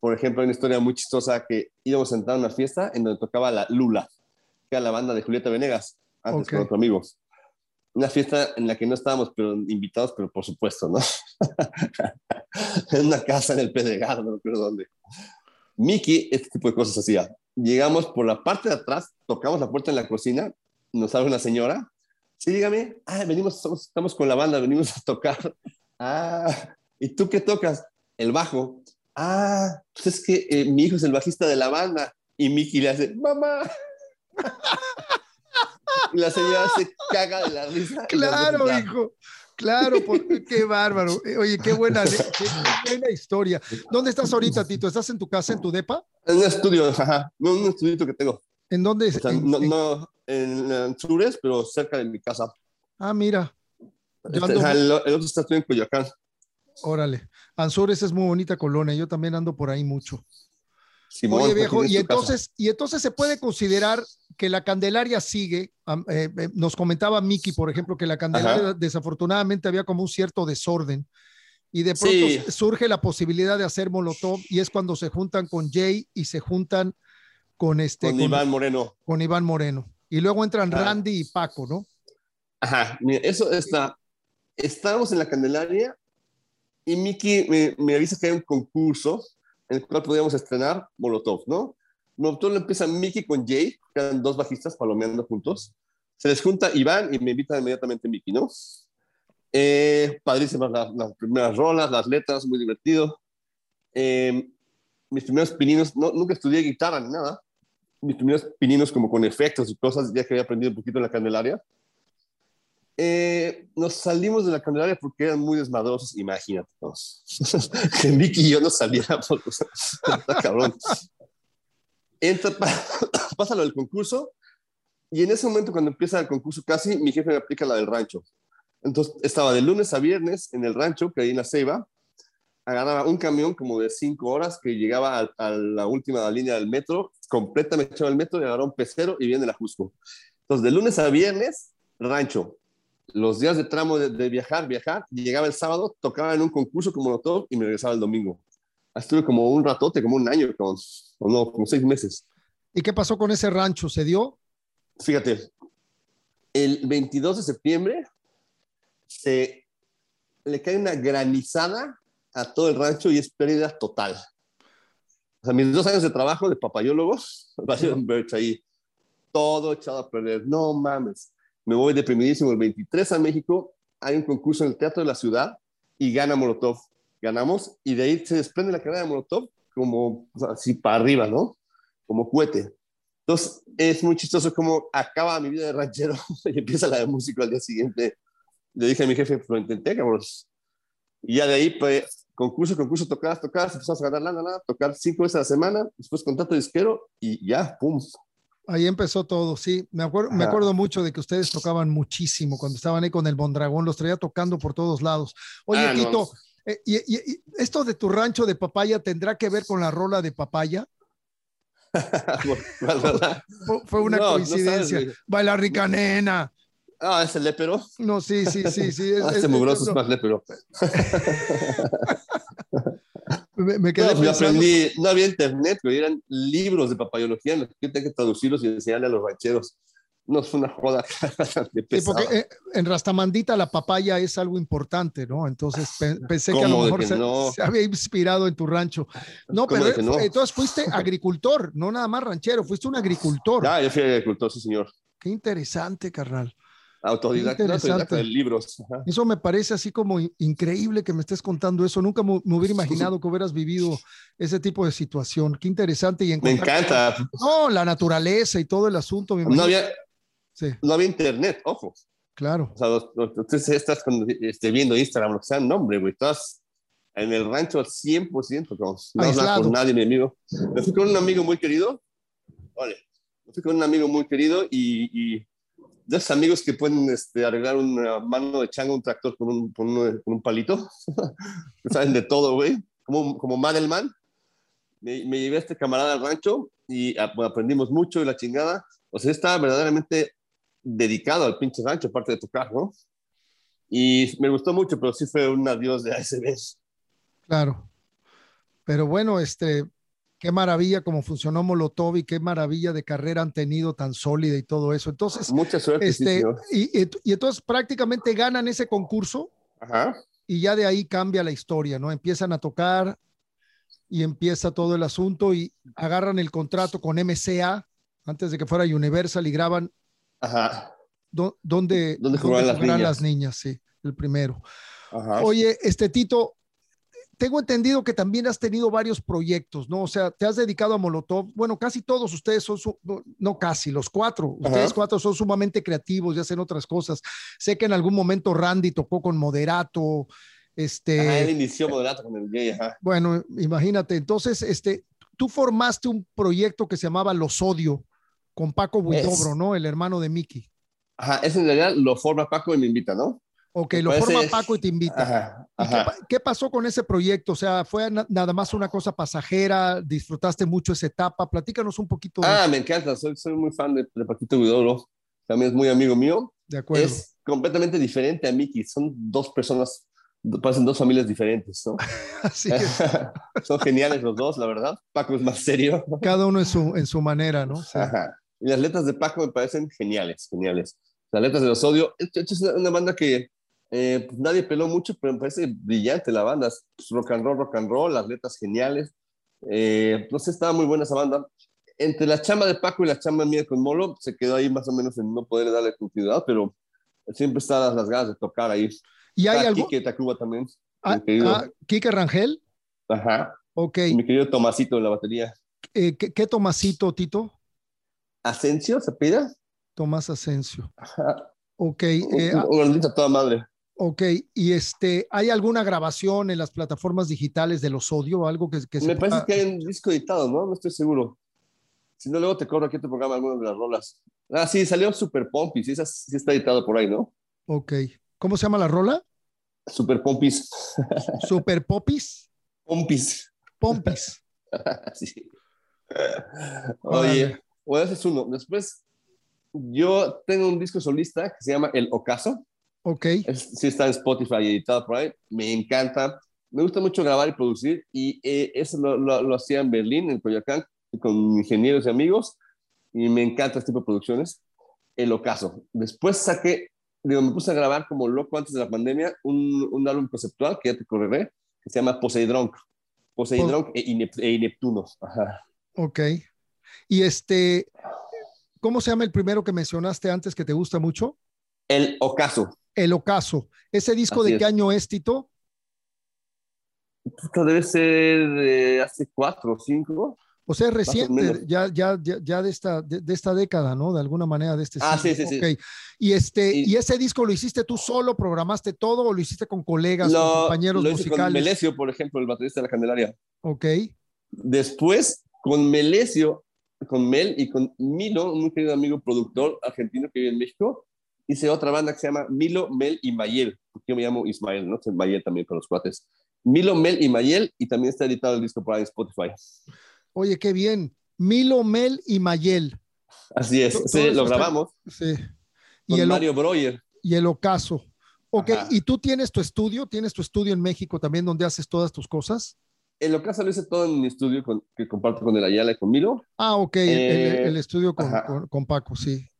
[SPEAKER 2] por ejemplo, hay una historia muy chistosa que íbamos a entrar a una fiesta en donde tocaba la Lula, que era la banda de Julieta Venegas, antes con otros amigos una fiesta en la que no estábamos pero invitados, pero por supuesto, ¿no? en una casa en el Pedregal, no recuerdo dónde. Mickey, este tipo de cosas hacía. Llegamos por la parte de atrás, tocamos la puerta en la cocina, nos abre una señora. Sí, dígame. Ah, venimos, estamos, con la banda, venimos a tocar. Ah, ¿y tú qué tocas? El bajo. Ah, pues es que eh, mi hijo es el bajista de la banda. Y Mickey le hace, mamá. Y la señora se caga de la risa.
[SPEAKER 1] Claro, hijo. Claro, qué bárbaro. Eh, oye, qué buena, qué, buena historia. ¿Dónde estás ahorita, Tito? ¿Estás en tu casa, en tu depa?
[SPEAKER 2] En un estudio, ajá. un estudio que tengo.
[SPEAKER 1] ¿En dónde?
[SPEAKER 2] en, no, no, en, Sures, pero cerca de mi casa.
[SPEAKER 1] Ah, mira.
[SPEAKER 2] Este, el, otro está en Coyoacán.
[SPEAKER 1] Órale. Anzures es muy bonita colonia. Yo también ando por ahí mucho. Oye, viejo, y entonces, y entonces se puede considerar que la Candelaria sigue. Eh, eh, nos comentaba Miki, por ejemplo, que la Candelaria desafortunadamente había como un cierto desorden. Y de pronto surge la posibilidad de hacer Molotov y es cuando se juntan con Jay y se juntan con este.
[SPEAKER 2] Con, Iván Moreno.
[SPEAKER 1] Con Iván Moreno. Y luego entran Randy y Paco, ¿no?
[SPEAKER 2] Ajá, eso está. Estábamos en la Candelaria y Miki me, me avisa que hay un concurso en el cual podíamos estrenar Molotov, ¿no? Lo empieza Mickey con Jay, que eran dos bajistas palomeando juntos. Se les junta Iván y me invita inmediatamente Mickey, ¿no? Eh, padrísimas las, primeras rolas, las letras, muy divertido. Eh, mis primeros pininos, no, nunca estudié guitarra ni nada. Mis primeros pininos como con efectos y cosas, ya que había aprendido un poquito en la Candelaria. Eh, nos salimos de la Candelaria porque eran muy desmadrosos, imagínate. que Mickey y yo nos saliéramos. cabrón. Entra, pasa lo del concurso y en ese momento cuando empieza el concurso casi, mi jefe me aplica la del rancho. Entonces estaba de lunes a viernes en el rancho, que ahí en la Ceiba, agarraba un camión como de cinco horas que llegaba a, la última línea del metro, completamente echaba el metro y agarraba un pecero y viene la Jusco. Entonces de lunes a viernes, rancho, los días de tramo de, viajar, viajar, llegaba el sábado, tocaba en un concurso como todo y me regresaba el domingo. Estuve como un ratote, como un año, como, o no, como seis meses.
[SPEAKER 1] ¿Y qué pasó con ese rancho? ¿Se dio?
[SPEAKER 2] Fíjate, el 22 de septiembre se le cae una granizada a todo el rancho y es pérdida total. O sea, mis dos años de trabajo de papayólogos, ahí, todo echado a perder. No mames me voy deprimidísimo el 23 a México, hay un concurso en el Teatro de la Ciudad y gana Molotov. Ganamos y de ahí se desprende la carrera de Molotov como así para arriba, ¿no? Como cohete. Entonces es muy chistoso como acaba mi vida de ranchero y empieza la de músico al día siguiente. Le dije a mi jefe, pues lo intenté, cabrón. Y ya de ahí, pues, concurso, concurso, tocadas, tocadas, empezamos a ganar lana, lana, tocar cinco veces a la semana, después contrato disquero y ya, pum,
[SPEAKER 1] Ahí empezó todo, sí. Me acuerdo, me acuerdo mucho de que ustedes tocaban muchísimo cuando estaban ahí con el Bondragón, los traía tocando por todos lados. Oye,
[SPEAKER 2] Ah, no.
[SPEAKER 1] Tito, eh, y, y- y esto de tu rancho de papaya tendrá que ver con la rola de papaya? Fue, fue una
[SPEAKER 2] No, no
[SPEAKER 1] coincidencia. Baila rica nena.
[SPEAKER 2] Ah, es el lépero.
[SPEAKER 1] No, sí, sí, sí, sí. es-
[SPEAKER 2] Ah,
[SPEAKER 1] es-
[SPEAKER 2] este
[SPEAKER 1] es- no,
[SPEAKER 2] es más lépero.
[SPEAKER 1] me, me quedé
[SPEAKER 2] No, yo aprendí, no había internet, pero eran libros de papayología, en los que yo tenía que traducirlos y enseñarle a los rancheros. No, fue una joda bastante
[SPEAKER 1] Sí,
[SPEAKER 2] pesada.
[SPEAKER 1] porque eh, en Rastamandita la papaya es algo importante, ¿no? Entonces pe- pensé que a lo
[SPEAKER 2] ¿Cómo de
[SPEAKER 1] mejor se,
[SPEAKER 2] no?
[SPEAKER 1] se había inspirado en tu rancho. No,
[SPEAKER 2] ¿Cómo
[SPEAKER 1] pero
[SPEAKER 2] que no?
[SPEAKER 1] eh, entonces fuiste agricultor, no nada más ranchero, fuiste un agricultor.
[SPEAKER 2] Ah, yo fui agricultor, sí, señor.
[SPEAKER 1] Qué interesante, carnal.
[SPEAKER 2] Autodidacta, autodidacta de libros. Ajá.
[SPEAKER 1] Eso me parece así como in- increíble que me estés contando eso. Nunca me, me hubiera imaginado que hubieras vivido ese tipo de situación. Qué interesante. Y
[SPEAKER 2] Me encanta.
[SPEAKER 1] No, la naturaleza y todo el asunto. me
[SPEAKER 2] No había,
[SPEAKER 1] Sí,
[SPEAKER 2] no había internet, ojo.
[SPEAKER 1] claro.
[SPEAKER 2] O sea, ustedes estás con- este, viendo Instagram, lo que sea, no, hombre, güey. Estás en el rancho al 100%, como no
[SPEAKER 1] Aislado.
[SPEAKER 2] con nadie, mi amigo. Me fui con un amigo muy querido. Vale. Me fui con un amigo muy querido y, y de esos amigos que pueden este, arreglar una mano de chango, un tractor con un, con un, con un palito. saben de todo, güey. Como, como Madelman. Me, me llevé a este camarada al rancho y ah, bueno, aprendimos mucho y la chingada. O sea, estaba verdaderamente dedicado al pinche rancho, aparte de tocar, ¿no? Y me gustó mucho, pero sí fue un adiós de ASB.
[SPEAKER 1] Claro. Pero bueno, este, qué maravilla cómo funcionó Molotov y qué maravilla de carrera han tenido tan sólida y todo eso. Entonces,
[SPEAKER 2] Mucha suerte, sí,
[SPEAKER 1] este,
[SPEAKER 2] señor.
[SPEAKER 1] y, y- y entonces prácticamente ganan ese concurso
[SPEAKER 2] Ajá.
[SPEAKER 1] y ya de ahí cambia la historia, ¿no? Empiezan a tocar y empieza todo el asunto y agarran el contrato con MCA antes de que fuera Universal y graban
[SPEAKER 2] Ajá.
[SPEAKER 1] do- donde,
[SPEAKER 2] ¿Dónde jugarán las
[SPEAKER 1] jugarán
[SPEAKER 2] niñas?
[SPEAKER 1] las niñas, sí, el primero.
[SPEAKER 2] Ajá.
[SPEAKER 1] Oye, este Tito, tengo entendido que también has tenido varios proyectos, ¿no? O sea, te has dedicado a Molotov. Bueno, casi todos ustedes son, su- no, no casi, los cuatro. Ustedes
[SPEAKER 2] Ajá.
[SPEAKER 1] cuatro son sumamente creativos y hacen otras cosas. Sé que en algún momento Randy tocó con Moderato. Este,
[SPEAKER 2] Ajá, él inició moderato con el gay, ajá.
[SPEAKER 1] bueno, imagínate. Entonces, este, tú formaste un proyecto que se llamaba Los Odio con Paco Buitobro,
[SPEAKER 2] Es-
[SPEAKER 1] ¿no? El hermano de Mickey.
[SPEAKER 2] Ajá, ese en realidad lo forma Paco y me invita, ¿no?
[SPEAKER 1] Ok, lo forma Paco y te invita.
[SPEAKER 2] Ajá,
[SPEAKER 1] ¿Y qué,
[SPEAKER 2] ajá.
[SPEAKER 1] qué pasó con ese proyecto? O sea, ¿fue na- nada más una cosa pasajera? ¿Disfrutaste mucho esa etapa? Platícanos un poquito de,
[SPEAKER 2] Ah, me encanta, soy, soy muy fan de, de Paquito Guidoro. También es muy amigo mío.
[SPEAKER 1] de acuerdo.
[SPEAKER 2] Es completamente diferente a Mickey. Son dos personas, parecen dos familias diferentes, ¿no?
[SPEAKER 1] Así es,
[SPEAKER 2] Son geniales los dos, la verdad. Paco es más serio.
[SPEAKER 1] cada uno en su, en su manera, ¿no? Sí.
[SPEAKER 2] Ajá. Y las letras de Paco me parecen geniales, geniales. Las letras de los odio. Es una, una banda que eh, pues nadie peló mucho, pero me parece brillante la banda. Es pues, rock and roll, rock and roll, las letras geniales. Eh, no sé, estaba muy buena esa banda. Entre la chamba de Paco y la chamba mía con Molo, se quedó ahí más o menos en no poder darle continuidad, pero siempre están las, ganas de tocar ahí.
[SPEAKER 1] ¿Y hay
[SPEAKER 2] Está
[SPEAKER 1] algo?
[SPEAKER 2] Quique Tacuba también.
[SPEAKER 1] Ah, ah, Quique Rangel.
[SPEAKER 2] Ajá.
[SPEAKER 1] Ok.
[SPEAKER 2] Mi querido Tomasito en la batería.
[SPEAKER 1] Eh, ¿qué, qué Tomasito, Tito?
[SPEAKER 2] ¿Asensio se pida?
[SPEAKER 1] Tomás Asensio.
[SPEAKER 2] Ajá.
[SPEAKER 1] Ok. eh,
[SPEAKER 2] Un-
[SPEAKER 1] ah,
[SPEAKER 2] un a toda madre.
[SPEAKER 1] Ok. ¿Y este, hay alguna grabación en las plataformas digitales de los odio? Algo que, que se
[SPEAKER 2] Me parece
[SPEAKER 1] pueda-
[SPEAKER 2] que hay un disco editado, ¿no? No estoy seguro. Si no, luego te corro aquí en tu programa algunas de las rolas. Ah, sí, salió Super Pompis. Esa sí está editado por ahí, ¿no?
[SPEAKER 1] Ok. ¿Cómo se llama la rola?
[SPEAKER 2] Super Pompis.
[SPEAKER 1] Super Popis.
[SPEAKER 2] Pompis.
[SPEAKER 1] Pompis.
[SPEAKER 2] sí. Oye, bueno, ese es uno. Después, yo tengo un disco solista que se llama El Ocaso.
[SPEAKER 1] Ok.
[SPEAKER 2] Es- sí está en Spotify editado por ahí. Me encanta. Me gusta mucho grabar y producir. Y eh, eso lo, lo- lo hacía en Berlín, en Coyoacán, con ingenieros y amigos. Y me encanta este tipo de producciones. El ocaso. Después saqué, digo, me puse a grabar como loco antes de la pandemia un, un álbum conceptual que ya te correré, que se llama Poseidrunk. Poseidrunk e, Inep- e. Ajá.
[SPEAKER 1] Ok. Y este, ¿cómo se llama el primero que mencionaste antes que te gusta mucho?
[SPEAKER 2] El ocaso.
[SPEAKER 1] El Ocaso. ¿Ese disco
[SPEAKER 2] Así
[SPEAKER 1] de
[SPEAKER 2] es.
[SPEAKER 1] qué año es, Tito?
[SPEAKER 2] Esto debe ser de hace cuatro o cinco.
[SPEAKER 1] O sea, reciente, ya, ya, ya, ya de, esta, de, de esta década, ¿no? De alguna manera de este
[SPEAKER 2] Ah,
[SPEAKER 1] siglo.
[SPEAKER 2] sí, sí, sí.
[SPEAKER 1] Ok. Y, este,
[SPEAKER 2] Y-
[SPEAKER 1] ¿Y ese disco lo hiciste tú solo, programaste todo o lo hiciste con colegas, con
[SPEAKER 2] Lo,
[SPEAKER 1] compañeros
[SPEAKER 2] lo hice con? Melesio, por ejemplo, el baterista de la Candelaria.
[SPEAKER 1] Ok,
[SPEAKER 2] Después, con Melesio, con Mel y con Milo, un querido amigo productor argentino que vive en México, hice otra banda que se llama Milo, Mel y Mayel, porque yo me llamo Ismael, ¿no? Mayel también con los cuates. Milo, Mel y Mayel, y también está editado el disco por ahí en Spotify.
[SPEAKER 1] Oye, qué bien. Milo, Mel y Mayel.
[SPEAKER 2] Así es, sí, lo grabamos.
[SPEAKER 1] Sí.
[SPEAKER 2] Y el, Mario Breuer.
[SPEAKER 1] Y el ocaso. Ok, ¿y tú tienes tu estudio? ¿Tienes tu estudio en México también donde haces todas tus cosas?
[SPEAKER 2] El ocaso lo hice todo en mi estudio que comparto con el Ayala y con Milo.
[SPEAKER 1] Ah, ok, el, eh, estudio con, con, Paco, sí.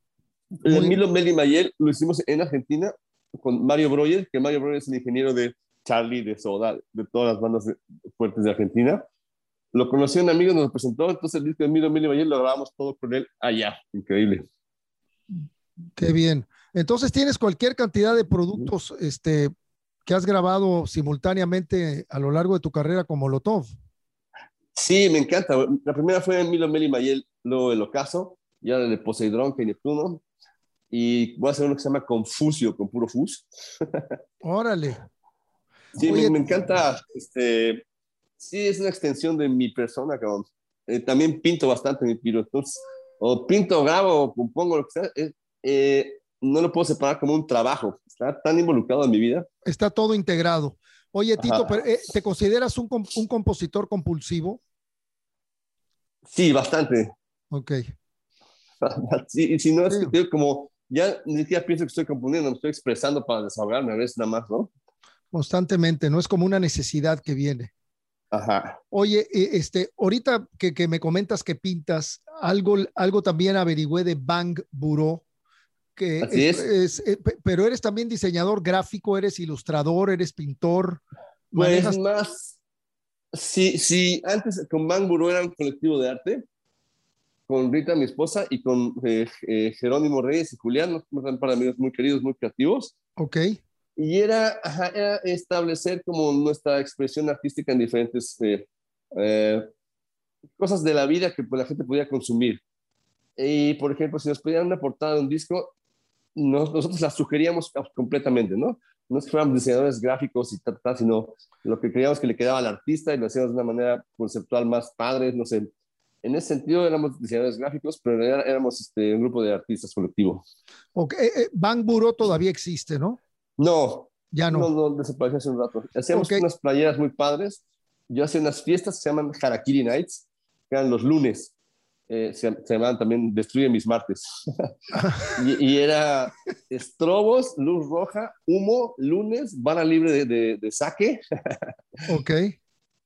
[SPEAKER 2] El Milo, Mel y Mayel lo hicimos en Argentina con Mario Breuer, que Mario Breuer es el ingeniero de Charlie, de Soda, de todas las bandas fuertes de Argentina. Lo conocí un amigo, nos lo presentó, entonces el disco de Milo, Mel y Mayel lo grabamos todo con él allá. Increíble.
[SPEAKER 1] Qué bien. Entonces tienes cualquier cantidad de productos este, que has grabado simultáneamente a lo largo de tu carrera como Molotov.
[SPEAKER 2] Sí, me encanta. La primera fue en Milo, Mel y Mayel, luego el Ocaso, ya el de Poseidón, que Neptuno. Y voy a hacer uno que se llama Confusio, con puro fus.
[SPEAKER 1] Órale.
[SPEAKER 2] Sí, me, encanta. Este, sí, es una extensión de mi persona, cabrón. Eh, también pinto bastante mi piro. o pinto, grabo, compongo, lo que sea. Eh, eh, no lo puedo separar como un trabajo. Está tan involucrado en mi vida.
[SPEAKER 1] Está todo integrado. Oye, Tito, ¿te consideras un, un, compositor compulsivo?
[SPEAKER 2] Sí, bastante.
[SPEAKER 1] Ok.
[SPEAKER 2] Sí, si no es que como, ya ni siquiera pienso que estoy componiendo, me estoy expresando para desahogarme a veces nada más, ¿no?
[SPEAKER 1] constantemente, no es como una necesidad que viene.
[SPEAKER 2] Ajá.
[SPEAKER 1] Oye, e, este, ahorita que, que, me comentas que pintas, algo, algo también averigüé de Bang Bureau, que es, eh, pero eres también diseñador gráfico, eres ilustrador, eres pintor.
[SPEAKER 2] Pues más, sí, sí, antes con Bang Bureau era un colectivo de arte, con Rita, mi esposa, y con eh, eh, Jerónimo Reyes y Julián, un par de amigos muy queridos, muy creativos.
[SPEAKER 1] Ok
[SPEAKER 2] y era, establecer como nuestra expresión artística en diferentes eh, eh, cosas de la vida que pues, la gente podía consumir. Y, por ejemplo, si nos pedían una portada de un disco, nosotros la sugeríamos completamente, ¿no? No es que fuéramos diseñadores gráficos y tal, sino lo que creíamos que le quedaba al artista y lo hacíamos de una manera conceptual más padre, no sé. En ese sentido éramos diseñadores gráficos, pero éramos este, un grupo de artistas colectivo.
[SPEAKER 1] Ok, eh, Bang Bureau todavía existe, ¿no?
[SPEAKER 2] No.
[SPEAKER 1] Ya no.
[SPEAKER 2] No, no desapareció hace un rato. Hacíamos unas playeras muy padres. Yo hacía unas fiestas que se llaman Harakiri Nights, que eran los lunes. Eh, se, llamaban también Destruye mis martes. y, era estrobos, luz roja, humo, lunes, vara libre de, de, saque.
[SPEAKER 1] ok.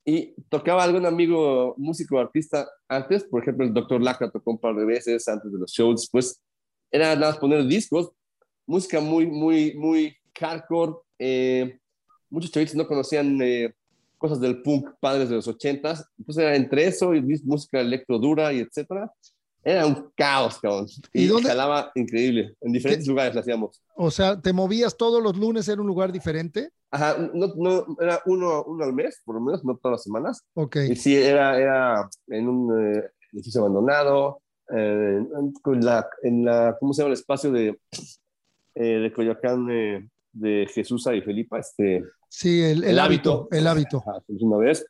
[SPEAKER 2] Y tocaba algún amigo músico artista antes, por ejemplo, el doctor Lacra tocó un par de veces antes de los shows. Después era nada más poner discos, música muy, muy, muy hardcore. Eh, muchos chavitos no conocían eh, cosas del punk padres de los ochentas. Entonces era entre eso y música electro dura y etcétera. Era un caos, cabrón. Y, ¿Y jalaba increíble. En diferentes lugares lo hacíamos.
[SPEAKER 1] O sea, ¿te movías todos los lunes en un lugar diferente?
[SPEAKER 2] Ajá, no, no, era uno, uno al mes, por lo menos, no todas las semanas.
[SPEAKER 1] Ok.
[SPEAKER 2] Y sí, era, era en un eh, edificio abandonado, en, la, en la, ¿cómo se llama el espacio de, de Coyoacán? de Jesús y Felipa, este...
[SPEAKER 1] Sí, el, hábito, El hábito.
[SPEAKER 2] una vez.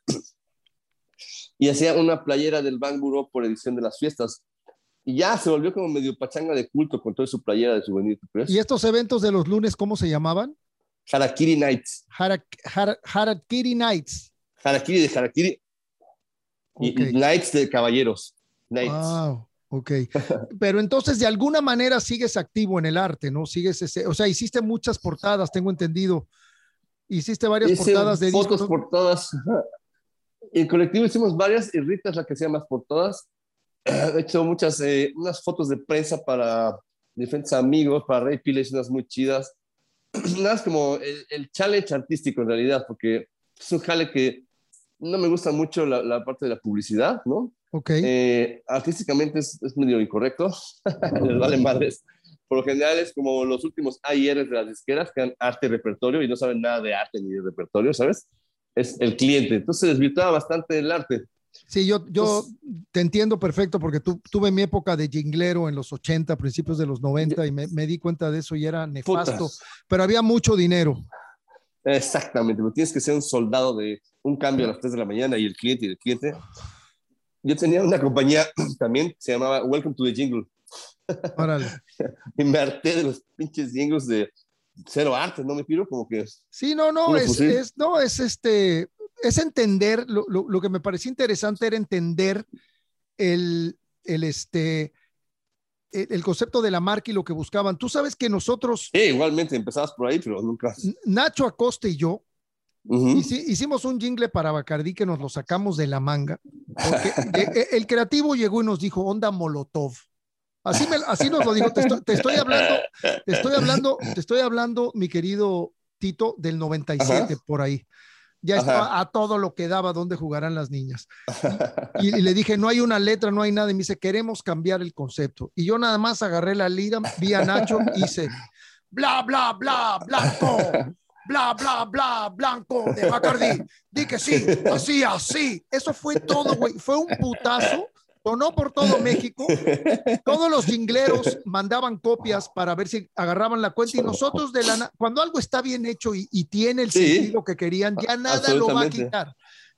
[SPEAKER 2] Y hacía una playera del Bang Bureau por edición de las fiestas. Y ya se volvió como medio pachanga de culto con toda su playera de souvenir.
[SPEAKER 1] ¿Y estos eventos de los lunes cómo se llamaban?
[SPEAKER 2] Harakiri Nights.
[SPEAKER 1] Harakiri Nights.
[SPEAKER 2] Harakiri de Harakiri. Y Nights de caballeros. Nights.
[SPEAKER 1] Wow. Ok, pero entonces de alguna manera sigues activo en el arte, ¿no? Sigues ese, o sea, hiciste muchas portadas, tengo entendido. Hiciste varias portadas de
[SPEAKER 2] fotos, discos. portadas. En colectivo hicimos varias y Rita es la que hacía más portadas. He hecho muchas, eh, unas fotos de prensa para diferentes amigos, para Ray Piles, unas muy chidas. Nada, es como el, el, challenge artístico en realidad, porque es un jale que no me gusta mucho la, la parte de la publicidad, ¿no?
[SPEAKER 1] Ok.
[SPEAKER 2] Eh, artísticamente es, es, medio incorrecto, les vale madres. Por lo general es como los últimos AIRs de las disqueras que dan arte y repertorio y no saben nada de arte ni de repertorio, ¿sabes? Es el cliente. Entonces desvirtuaba bastante el arte.
[SPEAKER 1] Sí, yo, yo te entiendo perfecto porque tu, tuve mi época de jinglero en los 80, principios de los 90 y me, me di cuenta de eso y era nefasto, pero había mucho dinero.
[SPEAKER 2] Exactamente, tienes que ser un soldado de un cambio a las 3 de la mañana y el cliente y el cliente yo tenía una compañía también, se llamaba Welcome to the Jingle.
[SPEAKER 1] Órale.
[SPEAKER 2] y me harté de los pinches jingles de cero arte, ¿no me piro? Como que...
[SPEAKER 1] Sí, no, no, es, es, no, es este, es entender, lo, lo, lo, que me parecía interesante era entender el, el este, el concepto de la marca y lo que buscaban. Tú sabes que nosotros...
[SPEAKER 2] Sí, igualmente empezabas por ahí, pero nunca...
[SPEAKER 1] Nacho Acosta y yo uh -huh. hicimos un jingle para Bacardí que nos lo sacamos de la manga. Porque el creativo llegó y nos dijo, onda Molotov. Así, me, así nos lo dijo. Te estoy, te estoy, hablando, te estoy hablando, te estoy hablando, mi querido Tito, del 97 Ajá. por ahí. Ya estaba a todo lo que daba dónde jugarán las niñas. Y, y, le dije, no hay una letra, no hay nada. Y me dice, queremos cambiar el concepto. Y yo nada más agarré la lira, vi a Nacho y hice, bla, bla, bla, blanco, bla, bla, bla, blanco de Bacardi. Di que sí, así, así. Eso fue todo, güey. Fue un putazo sonó por todo México. Todos los jingleros mandaban copias para ver si agarraban la cuenta y nosotros de la cuando algo está bien hecho y, y tiene el sí, sentido que querían, ya nada lo va a quitar.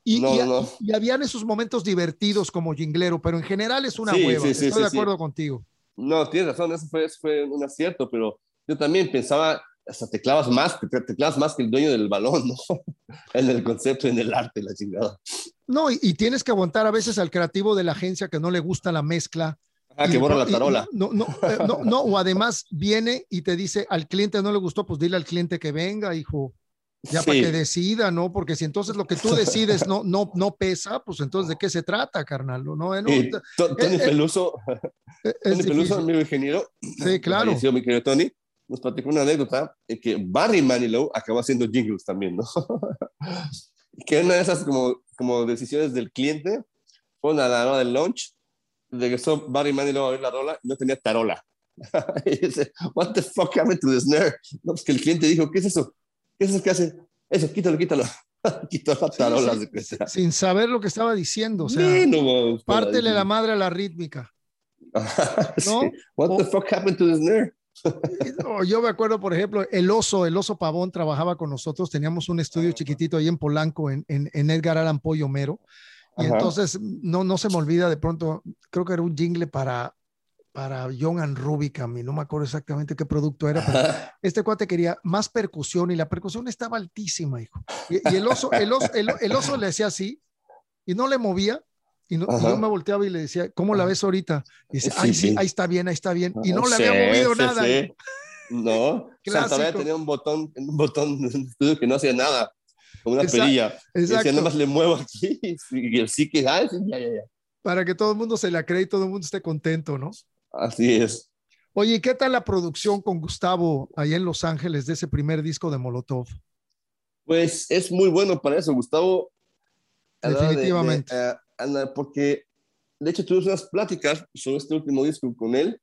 [SPEAKER 1] Y, no, y, no. y, habían esos momentos divertidos como jinglero, pero en general es una sí, hueva. Sí, Estoy de acuerdo contigo.
[SPEAKER 2] No, tienes razón, eso fue, eso fue un acierto, pero yo también pensaba, hasta te clavas más, te, te, clavas más que el dueño del balón, ¿no? en el concepto, en el arte, la chingada.
[SPEAKER 1] No, y, y, tienes que aguantar a veces al creativo de la agencia que no le gusta la mezcla.
[SPEAKER 2] Ah, que borra la tarola.
[SPEAKER 1] Y, no, no, eh, no, no, o además viene y te dice, al cliente no le gustó, pues dile al cliente que venga, hijo. Ya sí. para que decida, ¿no? Porque si entonces lo que tú decides no, no, no pesa, pues entonces ¿de qué se trata, carnal? ¿No? ¿No?
[SPEAKER 2] Y Tony Peluso, Tony Peluso, amigo ingeniero.
[SPEAKER 1] Sí, claro.
[SPEAKER 2] Mi querido Tony nos platicó una anécdota en que Barry Manilow acabó haciendo jingles también, ¿no? que una de esas como, como decisiones del cliente fue a la hora del lunch, regresó Barry Manilow a ver la rola no tenía tarola. y dice, what the fuck happened to the snare? No, pues que el cliente dijo, ¿qué es eso? ¿Qué es eso que hace? Eso, quítalo, quítalo. Quitó la tarola.
[SPEAKER 1] Sí, sí, sin saber lo que estaba diciendo, o sea, no, pártele la madre a la rítmica.
[SPEAKER 2] ¿No? What the fuck happened to the snare?
[SPEAKER 1] Yo me acuerdo, por ejemplo, el oso, el oso pavón trabajaba con nosotros, teníamos un estudio chiquitito ahí en Polanco, en, en, en Edgar Allan Poe Homero, y Ajá. entonces no, no se me olvida de pronto, creo que era un jingle para, para John and Rubicam, y no me acuerdo exactamente qué producto era, pero este cuate quería más percusión y la percusión estaba altísima, hijo. Y, y el, oso, el, oso, el, el oso le hacía así y no le movía, y, no, y, yo me volteaba y le decía, ¿cómo la ves ahorita? Y dice, ay, sí, sí, ahí está bien, ahí está bien. Y no le había movido nada.
[SPEAKER 2] No, Santa tenía un botón, un botón que no hacía nada, como una Exacto. perilla. Exacto. Nada más le muevo aquí y el sí que, ya, ya, ya.
[SPEAKER 1] Para que todo el mundo se la cree y todo el mundo esté contento, ¿no?
[SPEAKER 2] Así es.
[SPEAKER 1] Oye, ¿qué tal la producción con Gustavo allá en Los Ángeles de ese primer disco de Molotov?
[SPEAKER 2] Pues es muy bueno para eso, Gustavo.
[SPEAKER 1] Definitivamente.
[SPEAKER 2] De, de, uh, Ana, porque de hecho tuvimos unas pláticas sobre este último disco con él.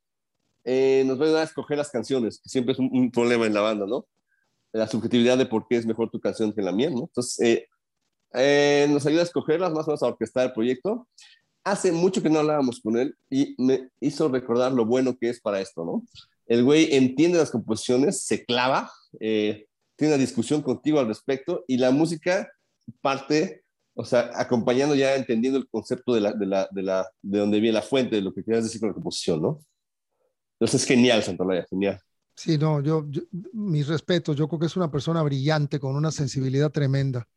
[SPEAKER 2] Eh, nos va a ayudar a escoger las canciones, que siempre es un, un, problema en la banda, ¿no? La subjetividad de por qué es mejor tu canción que la mía, ¿no? Entonces, eh, eh, nos ayuda a escogerlas, más o menos a orquestar el proyecto. Hace mucho que no hablábamos con él y me hizo recordar lo bueno que es para esto, ¿no? El güey entiende las composiciones, se clava, eh, tiene una discusión contigo al respecto y la música parte o sea, acompañando ya, entendiendo el concepto de, la, de, la, de, la, de donde viene la fuente, de lo que quieras decir con la composición, ¿no? Entonces es genial, Santolaya, genial.
[SPEAKER 1] Sí, no, yo, yo, mis respetos, yo creo que es una persona brillante, con una sensibilidad tremenda.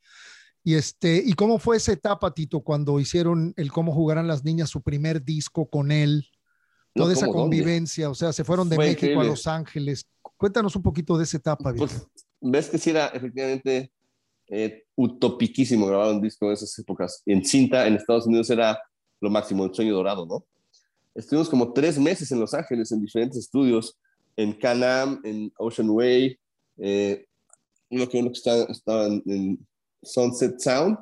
[SPEAKER 1] Y, este, ¿Y cómo fue esa etapa, Tito, cuando hicieron el Cómo jugarán las niñas su primer disco con él? Toda no, esa convivencia, dónde? o sea, se fueron de fue México increíble. a Los Ángeles. Cuéntanos un poquito de esa etapa.
[SPEAKER 2] Pues, ves que sí era efectivamente eh, utopiquísimo grabar un disco en esas épocas. En cinta en Estados Unidos era lo máximo, el sueño dorado, ¿no? Estuvimos como tres meses en Los Ángeles en diferentes estudios, en Canam, en Ocean Way, eh, uno que uno que estaba, estaba en, Sunset Sound,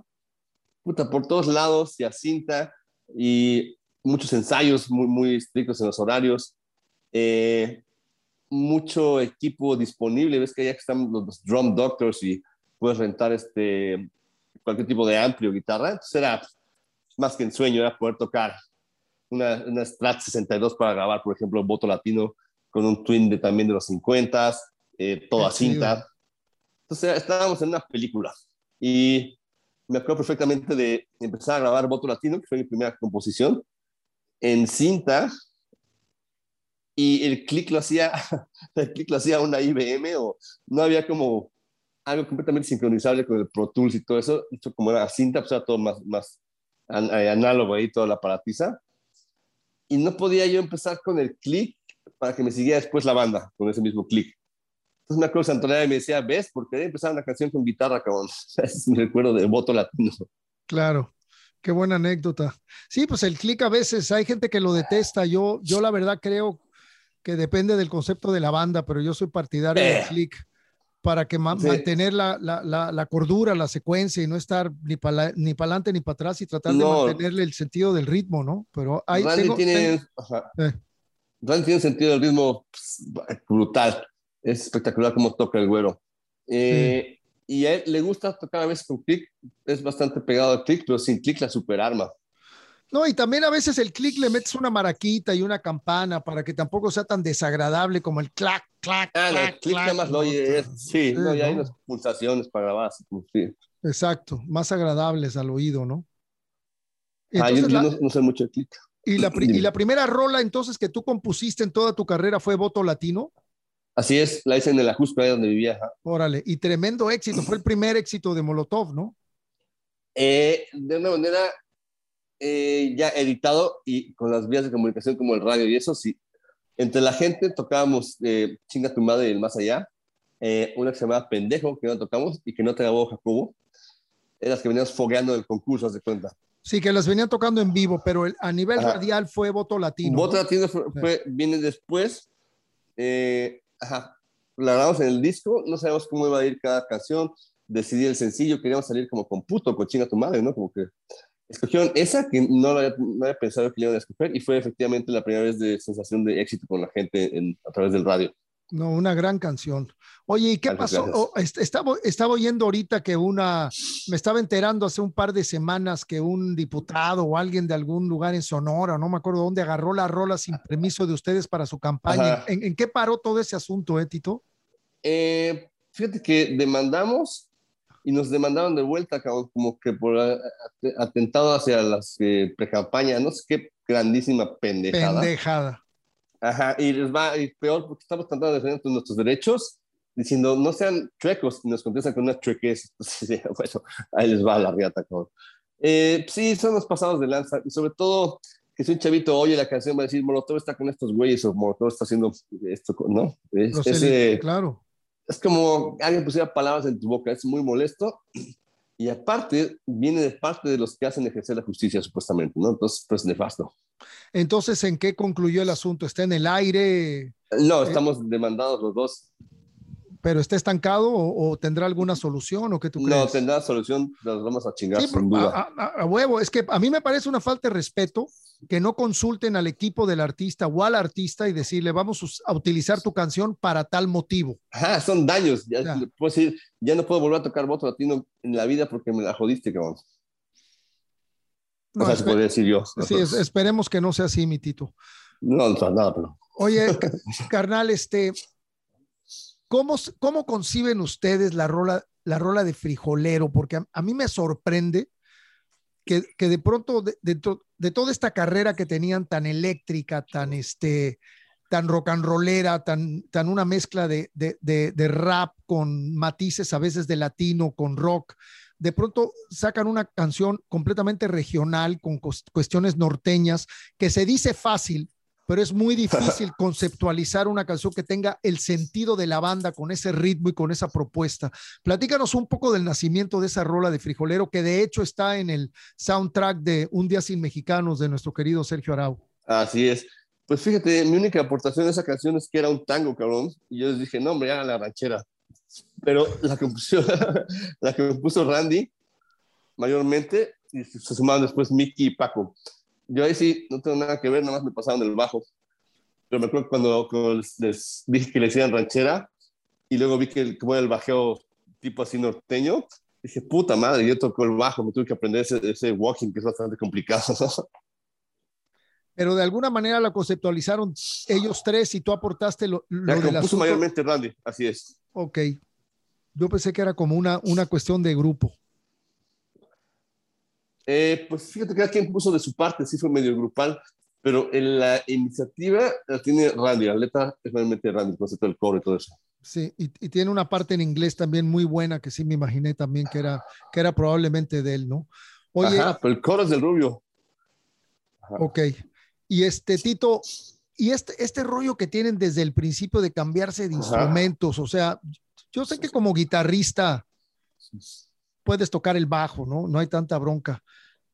[SPEAKER 2] puta, por todos lados y a cinta y muchos ensayos muy, muy estrictos en los horarios. Eh, mucho equipo disponible, ves que ya están los drum doctors y puedes rentar este, cualquier tipo de amplio guitarra. Entonces era más que en sueño, era poder tocar una, una Strat 62 para grabar, por ejemplo, Voto Latino con un twin de también de los 50, eh, toda cinta. Entonces estábamos en una película y me acuerdo perfectamente de empezar a grabar Voto Latino, que fue mi primera composición, en cinta, y el clic lo hacía, el clic lo hacía una IBM, o no había como algo completamente sincronizable con el Pro Tools y todo eso, esto como era cinta, pues era todo más, más eh, análogo ahí, toda la aparatiza, y no podía yo empezar con el clic para que me siguiera después la banda, con ese mismo clic. Entonces me acuerdo Santonera me decía, ¿ves? Porque empezar una canción con guitarra, cabrón. es mi recuerdo de voto latino.
[SPEAKER 1] Claro. Qué buena anécdota. Sí, pues el clic a veces hay gente que lo detesta. Yo, yo la verdad creo que depende del concepto de la banda, pero yo soy partidario del eh. clic para que mantener la, la, la, cordura, la secuencia y no estar ni para ni para adelante ni para atrás y tratar de mantenerle el sentido del ritmo, ¿no? Pero ahí
[SPEAKER 2] Randy tiene, eh. Randy tiene sentido del ritmo pues, brutal es espectacular cómo toca el güero. Eh, y a él le gusta tocar a veces con click, es bastante pegado al click, pero sin click la superarma.
[SPEAKER 1] No, y también a veces el click le metes una maraquita y una campana para que tampoco sea tan desagradable como el clac, clac,
[SPEAKER 2] ah,
[SPEAKER 1] clac.
[SPEAKER 2] el click clac, más lo oye, sí, no, ya hay unas pulsaciones para grabar, sí.
[SPEAKER 1] Exacto, más agradables al oído, ¿no?
[SPEAKER 2] ah, yo, no, sé mucho de click.
[SPEAKER 1] ¿Y la, y la primera rola entonces que tú compusiste en toda tu carrera fue Voto Latino?
[SPEAKER 2] Así es, la hice en el Ajusco, ahí donde vivía.
[SPEAKER 1] Órale, y tremendo éxito, fue el primer éxito de Molotov, ¿no?
[SPEAKER 2] Eh, de una manera eh, ya editado y con las vías de comunicación como el radio y eso, sí. Entre la gente tocábamos eh, Chinga tu madre y el más allá, una que se llamaba Pendejo, que no tocamos y que no te grabó Jacobo, eran las que veníamos fogueando el concurso, haz de cuenta.
[SPEAKER 1] Sí, que las venían tocando en vivo, pero a nivel radial fue Voto Latino.
[SPEAKER 2] Voto Latino fue, viene después. Eh, ajá, la grabamos en el disco, no sabemos cómo iba a ir cada canción, decidí el sencillo, queríamos salir como con puto, con chinga tu madre, ¿no? Como que escogieron esa que no, había, no había pensado que le iban a escoger y fue efectivamente la primera vez de sensación de éxito con la gente en, a través del radio.
[SPEAKER 1] No, una gran canción. Oye, ¿y qué pasó? Oh, estaba, estaba oyendo ahorita que una, me estaba enterando hace un par de semanas que un diputado o alguien de algún lugar en Sonora, no me acuerdo dónde, agarró la rola sin permiso de ustedes para su campaña. ¿En, qué paró todo ese asunto, eh, Tito?
[SPEAKER 2] Eh, fíjate que demandamos y nos demandaron de vuelta, como que por atentado hacia las eh, precampañas, no sé qué grandísima pendejada.
[SPEAKER 1] Pendejada.
[SPEAKER 2] Ajá, y les va y peor porque estamos tratando de defender nuestros derechos, diciendo no sean chuecos, y nos contestan con unas chueques. bueno, ahí les va la riata, cabrón. Eh, sí, son los pasados de lanza, y sobre todo que si un chavito oye la canción va a decir, Molotov está con estos güeyes, o Molotov está haciendo esto, ¿no?
[SPEAKER 1] Es, claro.
[SPEAKER 2] Es como alguien pusiera palabras en tu boca, es muy molesto. Y aparte, viene de parte de los que hacen ejercer la justicia, supuestamente, ¿no? Entonces, pues nefasto.
[SPEAKER 1] Entonces, ¿en qué concluyó el asunto? ¿Está en el aire?
[SPEAKER 2] No, eh, estamos demandados los dos.
[SPEAKER 1] ¿Pero está estancado o, tendrá alguna solución o qué tú crees?
[SPEAKER 2] No, tendrá solución, nos vamos a chingar sin duda.
[SPEAKER 1] A, huevo, es que a mí me parece una falta de respeto que no consulten al equipo del artista o al artista y decirle, vamos a utilizar tu canción para tal motivo.
[SPEAKER 2] Ajá, son daños. Ya, Puedo decir, ya no puedo volver a tocar voto latino en la vida porque me la jodiste, cabrón. No, o sea, se podría decir yo.
[SPEAKER 1] Sí, esperemos que no sea así, mi Tito.
[SPEAKER 2] No, no, nada, pero.
[SPEAKER 1] Oye, carnal, este, ¿cómo, ¿cómo conciben ustedes la rola, la rola de frijolero? Porque a, mí me sorprende que, que de pronto, dentro de, toda esta carrera que tenían tan eléctrica, tan este tan rock and rollera, tan, tan una mezcla de, de, de, rap con matices a veces de latino, con rock, de pronto sacan una canción completamente regional con cuestiones norteñas que se dice fácil, pero es muy difícil conceptualizar una canción que tenga el sentido de la banda con ese ritmo y con esa propuesta. Platícanos un poco del nacimiento de esa rola de frijolero que de hecho está en el soundtrack de Un día sin mexicanos de nuestro querido Sergio Arau.
[SPEAKER 2] Así es. Pues fíjate, mi única aportación a esa canción es que era un tango, cabrón. Y yo les dije, no, hombre, ya la ranchera. Pero la la que puso Randy, mayormente, y se sumaron después Mickey y Paco. Yo ahí sí no tengo nada que ver, nada más me pasaron el bajo. Pero me acuerdo cuando, les, dije que le hicieran ranchera y luego vi que como era el bajeo tipo así norteño, dije, puta madre, yo toco el bajo, me tuve que aprender ese, ese walking que es bastante complicado.
[SPEAKER 1] Pero de alguna manera la conceptualizaron ellos tres y tú aportaste lo, lo
[SPEAKER 2] la compuso mayormente Randy, así es.
[SPEAKER 1] Ok. Yo pensé que era como una, una cuestión de grupo.
[SPEAKER 2] Eh, pues fíjate que cada quien puso de su parte, sí fue medio grupal, pero en la iniciativa la tiene Randy, la letra es realmente Randy, el concepto del coro y todo eso.
[SPEAKER 1] Sí, y, y, tiene una parte en inglés también muy buena que sí me imaginé también que era, que era probablemente de él, ¿no?
[SPEAKER 2] Oye, Ajá, pero el coro es del rubio.
[SPEAKER 1] Ajá. Ok. Y este, Tito, y este, este rollo que tienen desde el principio de cambiarse de instrumentos, Ajá. o sea, yo sé que como guitarrista puedes tocar el bajo, ¿no? No hay tanta bronca.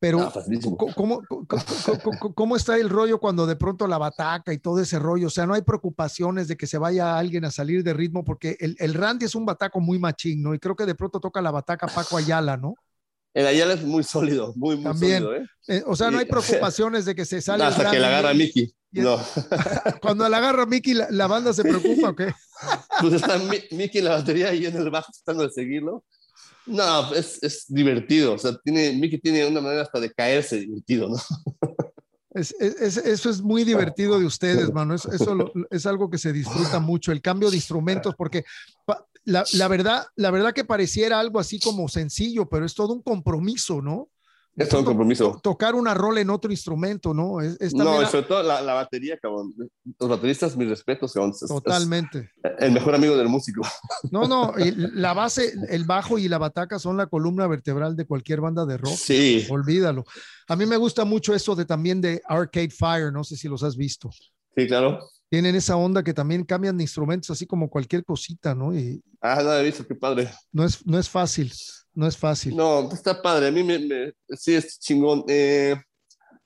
[SPEAKER 1] Pero,
[SPEAKER 2] Ah,
[SPEAKER 1] ¿cómo, cómo, cómo, cómo, está el rollo cuando de pronto la bataca y todo ese rollo? O sea, no hay preocupaciones de que se vaya alguien a salir de ritmo, porque el, el Randy es un bataco muy machín, ¿no? Y creo que de pronto toca la bataca Paco Ayala, ¿no?
[SPEAKER 2] El Ayala es muy sólido, muy, muy
[SPEAKER 1] También.
[SPEAKER 2] sólido. ¿eh?
[SPEAKER 1] Eh, o sea, no hay preocupaciones de que se sale.
[SPEAKER 2] Hasta que la agarra Mickey. No.
[SPEAKER 1] Cuando la agarra Mickey, la, la banda se preocupa, ¿o qué?
[SPEAKER 2] Pues está Mi- Mickey en la batería y en el bajo tratando de seguirlo. No, es, es divertido. O sea, tiene, Mickey tiene una manera hasta de caerse divertido, ¿no?
[SPEAKER 1] Es, es- es- eso es muy divertido de ustedes, mano. Es, eso lo- es algo que se disfruta mucho, el cambio de instrumentos, porque la, la verdad, la verdad que pareciera algo así como sencillo, pero es todo un compromiso, ¿no?
[SPEAKER 2] Es todo un compromiso.
[SPEAKER 1] Tocar una rola en otro instrumento, ¿no? Es,
[SPEAKER 2] No, y sobre todo la, la batería, cabrón. Los bateristas, mis respetos, cabrón. Es-
[SPEAKER 1] totalmente.
[SPEAKER 2] el mejor amigo del músico.
[SPEAKER 1] No, no, la base, el bajo y la bataca son la columna vertebral de cualquier banda de rock.
[SPEAKER 2] Sí.
[SPEAKER 1] Olvídalo. A mí me gusta mucho eso de también de Arcade Fire, no sé si los has visto.
[SPEAKER 2] Sí, claro.
[SPEAKER 1] Tienen esa onda que también cambian de instrumentos así como cualquier cosita, ¿no? Y
[SPEAKER 2] Ah, no he visto, qué padre.
[SPEAKER 1] no es, no es fácil, no es fácil.
[SPEAKER 2] No, está padre. A mí me, me- sí es chingón. Eh,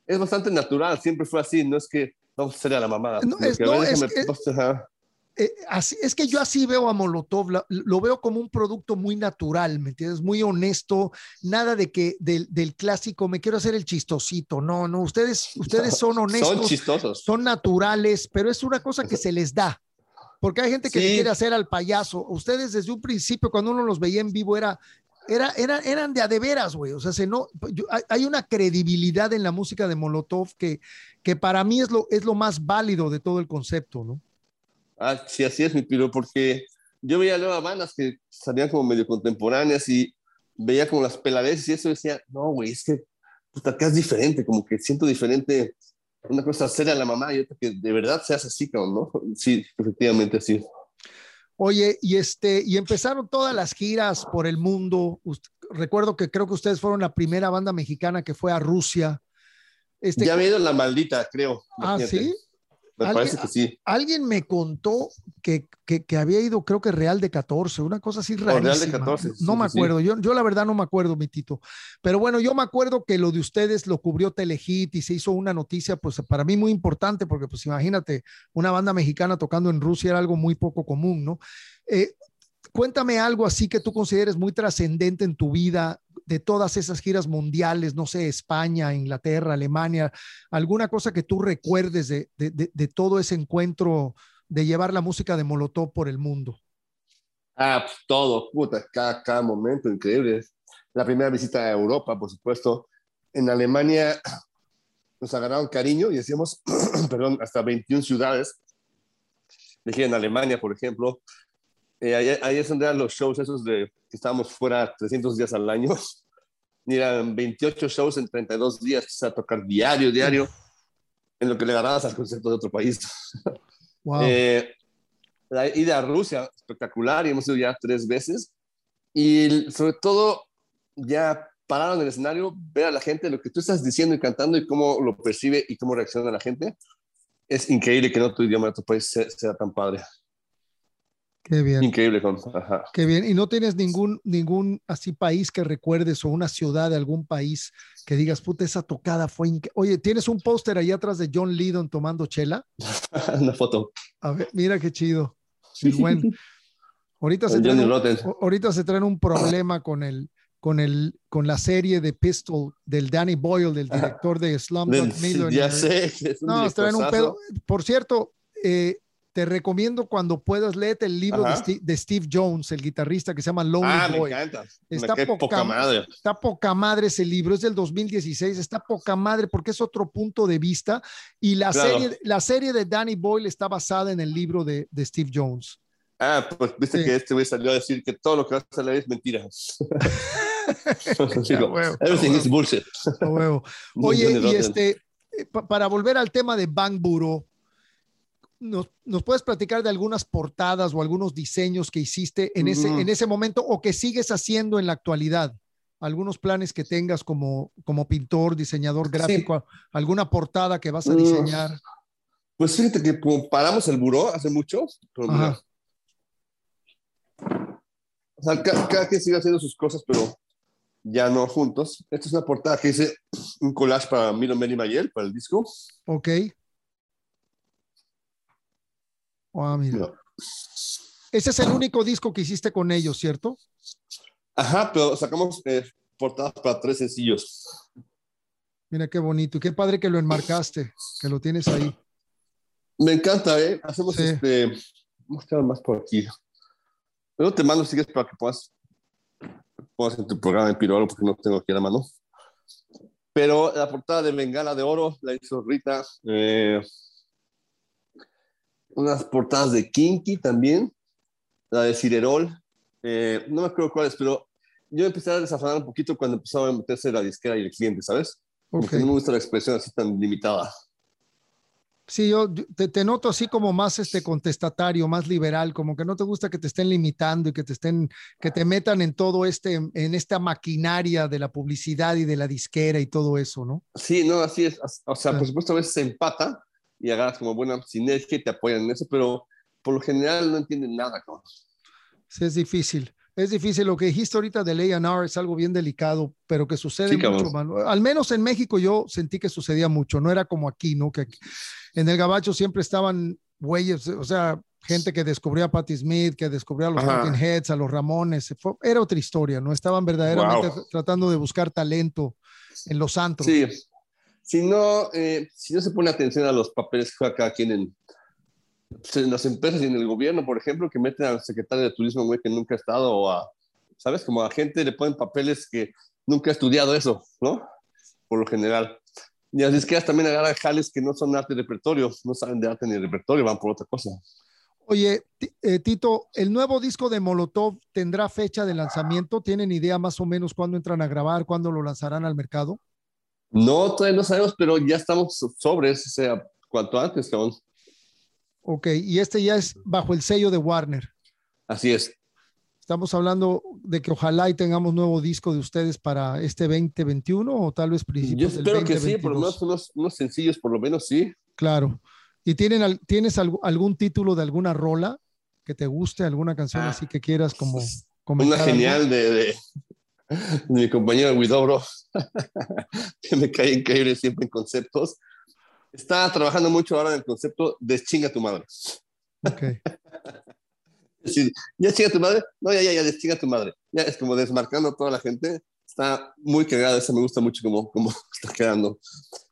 [SPEAKER 2] es bastante natural, siempre fue así. No es que vamos a hacer a la mamada.
[SPEAKER 1] No, es-
[SPEAKER 2] que
[SPEAKER 1] no,
[SPEAKER 2] ver,
[SPEAKER 1] es
[SPEAKER 2] déjame-
[SPEAKER 1] que-
[SPEAKER 2] ajá.
[SPEAKER 1] Eh, así, es que yo así veo a Molotov, la- lo veo como un producto muy natural, ¿me entiendes? Muy honesto, nada de que del, del clásico, me quiero hacer el chistosito, no, no, ustedes, ustedes son honestos,
[SPEAKER 2] Son chistosos.
[SPEAKER 1] son naturales, pero es una cosa que se les da. Porque hay gente que
[SPEAKER 2] Sí.
[SPEAKER 1] quiere hacer al payaso. Ustedes desde un principio, cuando uno los veía en vivo, era, era, era- eran de a de veras, güey. O sea, se no, yo- hay, una credibilidad en la música de Molotov que, que para mí es lo, es lo más válido de todo el concepto, ¿no?
[SPEAKER 2] Ah, sí, así es, mi piro, porque yo veía nuevas bandas que salían como medio contemporáneas y veía como las peladeces y eso decía, no, güey, es que puta, acá es diferente, como que siento diferente una cosa seria a la mamá y otra que de verdad se hace así, cabrón, ¿no? Sí, efectivamente, sí.
[SPEAKER 1] Oye, y este, y empezaron todas las giras por el mundo. Recuerdo que creo que ustedes fueron la primera banda mexicana que fue a Rusia. Este,
[SPEAKER 2] Ya había ido la maldita, creo.
[SPEAKER 1] ah, sí.
[SPEAKER 2] Me
[SPEAKER 1] ¿Alguien-
[SPEAKER 2] parece que sí.
[SPEAKER 1] Alguien me contó que, que, que había ido, creo que Real de 14, una cosa así
[SPEAKER 2] Real de
[SPEAKER 1] rarísima.
[SPEAKER 2] 14,
[SPEAKER 1] no me
[SPEAKER 2] sí.
[SPEAKER 1] acuerdo, yo, yo la verdad no me acuerdo, mi Tito. Pero bueno, yo me acuerdo que lo de ustedes lo cubrió Telehit y se hizo una noticia, pues para mí muy importante, porque pues imagínate, una banda mexicana tocando en Rusia era algo muy poco común, ¿no? Eh, cuéntame algo así que tú consideres muy trascendente en tu vida de todas esas giras mundiales, no sé, España, Inglaterra, Alemania, alguna cosa que tú recuerdes de, de, de, de todo ese encuentro de llevar la música de Molotov por el mundo.
[SPEAKER 2] Ah, pues todo, puta, cada, cada momento increíble. La primera visita a Europa, por supuesto. En Alemania nos agarraron cariño y decíamos, perdón, hasta 21 ciudades. Dejé en Alemania, por ejemplo. Eh, ahí, ahí, es donde eran los shows esos de que estábamos fuera 300 días al año. Y eran 28 shows en 32 días, o sea, tocar diario, diario, en lo que le agarrabas al concepto de otro país.
[SPEAKER 1] Wow.
[SPEAKER 2] Eh, la ida a Rusia, espectacular, y hemos ido ya tres veces. Y sobre todo, ya pararon en el escenario, ver a la gente lo que tú estás diciendo y cantando y cómo lo percibe y cómo reacciona la gente. Es increíble que no tu idioma de otro país sea, sea tan padre.
[SPEAKER 1] Qué bien.
[SPEAKER 2] Increíble, ajá.
[SPEAKER 1] Qué bien. ¿Y no tienes ningún, ningún así país que recuerdes o una ciudad de algún país que digas, puta, esa tocada fue increíble? Oye, ¿tienes un póster ahí atrás de John Lydon tomando chela?
[SPEAKER 2] Una foto.
[SPEAKER 1] A ver, mira qué chido. Sí, bueno. Ahorita se,
[SPEAKER 2] El
[SPEAKER 1] traen ahorita se traen un problema con el, con el, con la serie de Pistol del Danny Boyle, del director de Slumdog Millionaire.
[SPEAKER 2] ya sé. Es un
[SPEAKER 1] No, se traen un pedo. Por cierto, eh, te recomiendo cuando puedas léete el libro de. Steve, de Steve Jones, el guitarrista que se llama Lonely
[SPEAKER 2] Ah, me
[SPEAKER 1] Boy.
[SPEAKER 2] encanta.
[SPEAKER 1] Está
[SPEAKER 2] me
[SPEAKER 1] poca
[SPEAKER 2] poca madre.
[SPEAKER 1] Está poca madre ese libro, es del 2016, está poca madre porque es otro punto de vista y la,
[SPEAKER 2] Claro.
[SPEAKER 1] serie, la serie de Danny Boyle está basada en el libro de, de Steve Jones.
[SPEAKER 2] Ah, pues viste
[SPEAKER 1] Sí.
[SPEAKER 2] que este güey salió a decir que todo lo que vas a leer es mentira. everything is bullshit.
[SPEAKER 1] Oye, y este, eh, para volver al tema de Bang Bureau, nos, puedes platicar de algunas portadas o algunos diseños que hiciste en ese, en ese momento o que sigues haciendo en la actualidad? Algunos planes que tengas como, como pintor, diseñador gráfico, alguna portada que vas a diseñar.
[SPEAKER 2] Pues fíjate que paramos el buró hace mucho, o sea, cada, quien sigue haciendo sus cosas, pero ya no juntos. Esta es una portada que hice un collage para Milo Meli Mayel, para el disco.
[SPEAKER 1] Ok. Oh, mira. Ese es el único disco que hiciste con ellos, ¿cierto?
[SPEAKER 2] Ajá, pero sacamos eh, portadas para tres sencillos.
[SPEAKER 1] Mira qué bonito y qué padre que lo enmarcaste, que lo tienes ahí.
[SPEAKER 2] Me encanta, ¿eh? Hacemos este. Vamos a más por aquí. Pero te mando, sigues para que puedas, puedas en tu programa en Pirolo, porque no tengo aquí la mano. Pero la portada de Bengala de Oro la hizo Rita. Eh, unas portadas de Kinky también, la de Cirerol, eh, no me acuerdo cuáles, pero yo empecé a desafanar un poquito cuando empezaba a meterse la disquera y el cliente, ¿sabes? Porque no me gusta la expresión así tan limitada.
[SPEAKER 1] Sí, yo te, noto así como más este contestatario, más liberal, como que no te gusta que te estén limitando y que te estén, que te metan en todo este, en esta maquinaria de la publicidad y de la disquera y todo eso, ¿no?
[SPEAKER 2] Sí, no, así es. O sea, por supuesto a veces se empata, y agarras como buena sinergia y te apoyan en eso, pero por lo general no entienden nada.
[SPEAKER 1] Sí, es difícil. Es difícil. Lo que dijiste ahorita del A&R es algo bien delicado, pero que sucede mucho, Al menos en México yo sentí que sucedía mucho. No era como aquí, ¿no? Que en el Gabacho siempre estaban güeyes, o sea, gente que descubría a Patti Smith, que descubría a los Talking Heads, a los Ramones. era otra historia, ¿no? Estaban verdaderamente tratando de buscar talento en los santos.
[SPEAKER 2] Sí, si no, eh, si no se pone atención a los papeles que juega cada quien en, pues, en, las empresas y en el gobierno, por ejemplo, que meten al secretario de turismo, güey, que nunca ha estado, o a, ¿sabes? Como a gente le ponen papeles que nunca ha estudiado eso, ¿no? Por lo general. Y así es que también agarran jales que no son arte y repertorio, no saben de arte ni repertorio, van por otra cosa.
[SPEAKER 1] Oye, eh, Tito, ¿el nuevo disco de Molotov tendrá fecha de lanzamiento? ¿Tienen idea más o menos cuándo entran a grabar, cuándo lo lanzarán al mercado?
[SPEAKER 2] No, todavía no sabemos, pero ya estamos sobre, o sea, cuanto antes, cabrón.
[SPEAKER 1] Ok, y este ya es bajo el sello de Warner.
[SPEAKER 2] Así es.
[SPEAKER 1] Estamos hablando de que ojalá y tengamos nuevo disco de ustedes para este 2021 o tal vez principios
[SPEAKER 2] Yo espero que sí, por lo menos unos, sencillos, por lo menos sí.
[SPEAKER 1] Claro. ¿Y tienen, tienes algún título de alguna rola que te guste, alguna canción ah. así que quieras como
[SPEAKER 2] comentar? Una genial de, mi compañero Widobro, que me cae increíble siempre en conceptos. Está trabajando mucho ahora en el concepto de chinga tu madre.
[SPEAKER 1] Ok.
[SPEAKER 2] ya chinga tu madre. No, ya, ya, ya, chinga tu madre. Ya es como desmarcando a toda la gente. Está muy cagada. Esa me gusta mucho como, como está quedando.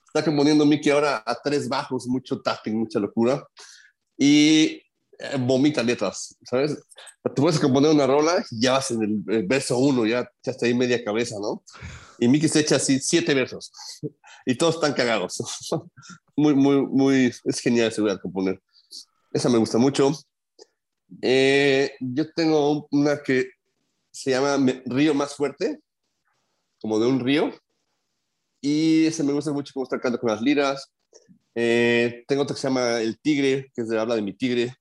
[SPEAKER 2] Está componiendo Mickey ahora a tres bajos, mucho tapping, mucha locura. Y vomita letras, ¿sabes? Te puedes componer una rola ya vas en el, verso uno, ya, ya está ahí media cabeza, ¿no? Y Mickey se echa así siete versos y todos están cagados. muy, muy, muy, es genial ese a componer. Esa me gusta mucho. Eh, yo tengo una que se llama Río Más Fuerte, como de un río. Y ese me gusta mucho cómo está cantando con las liras. Eh, tengo otra que se llama El Tigre, que se habla de mi tigre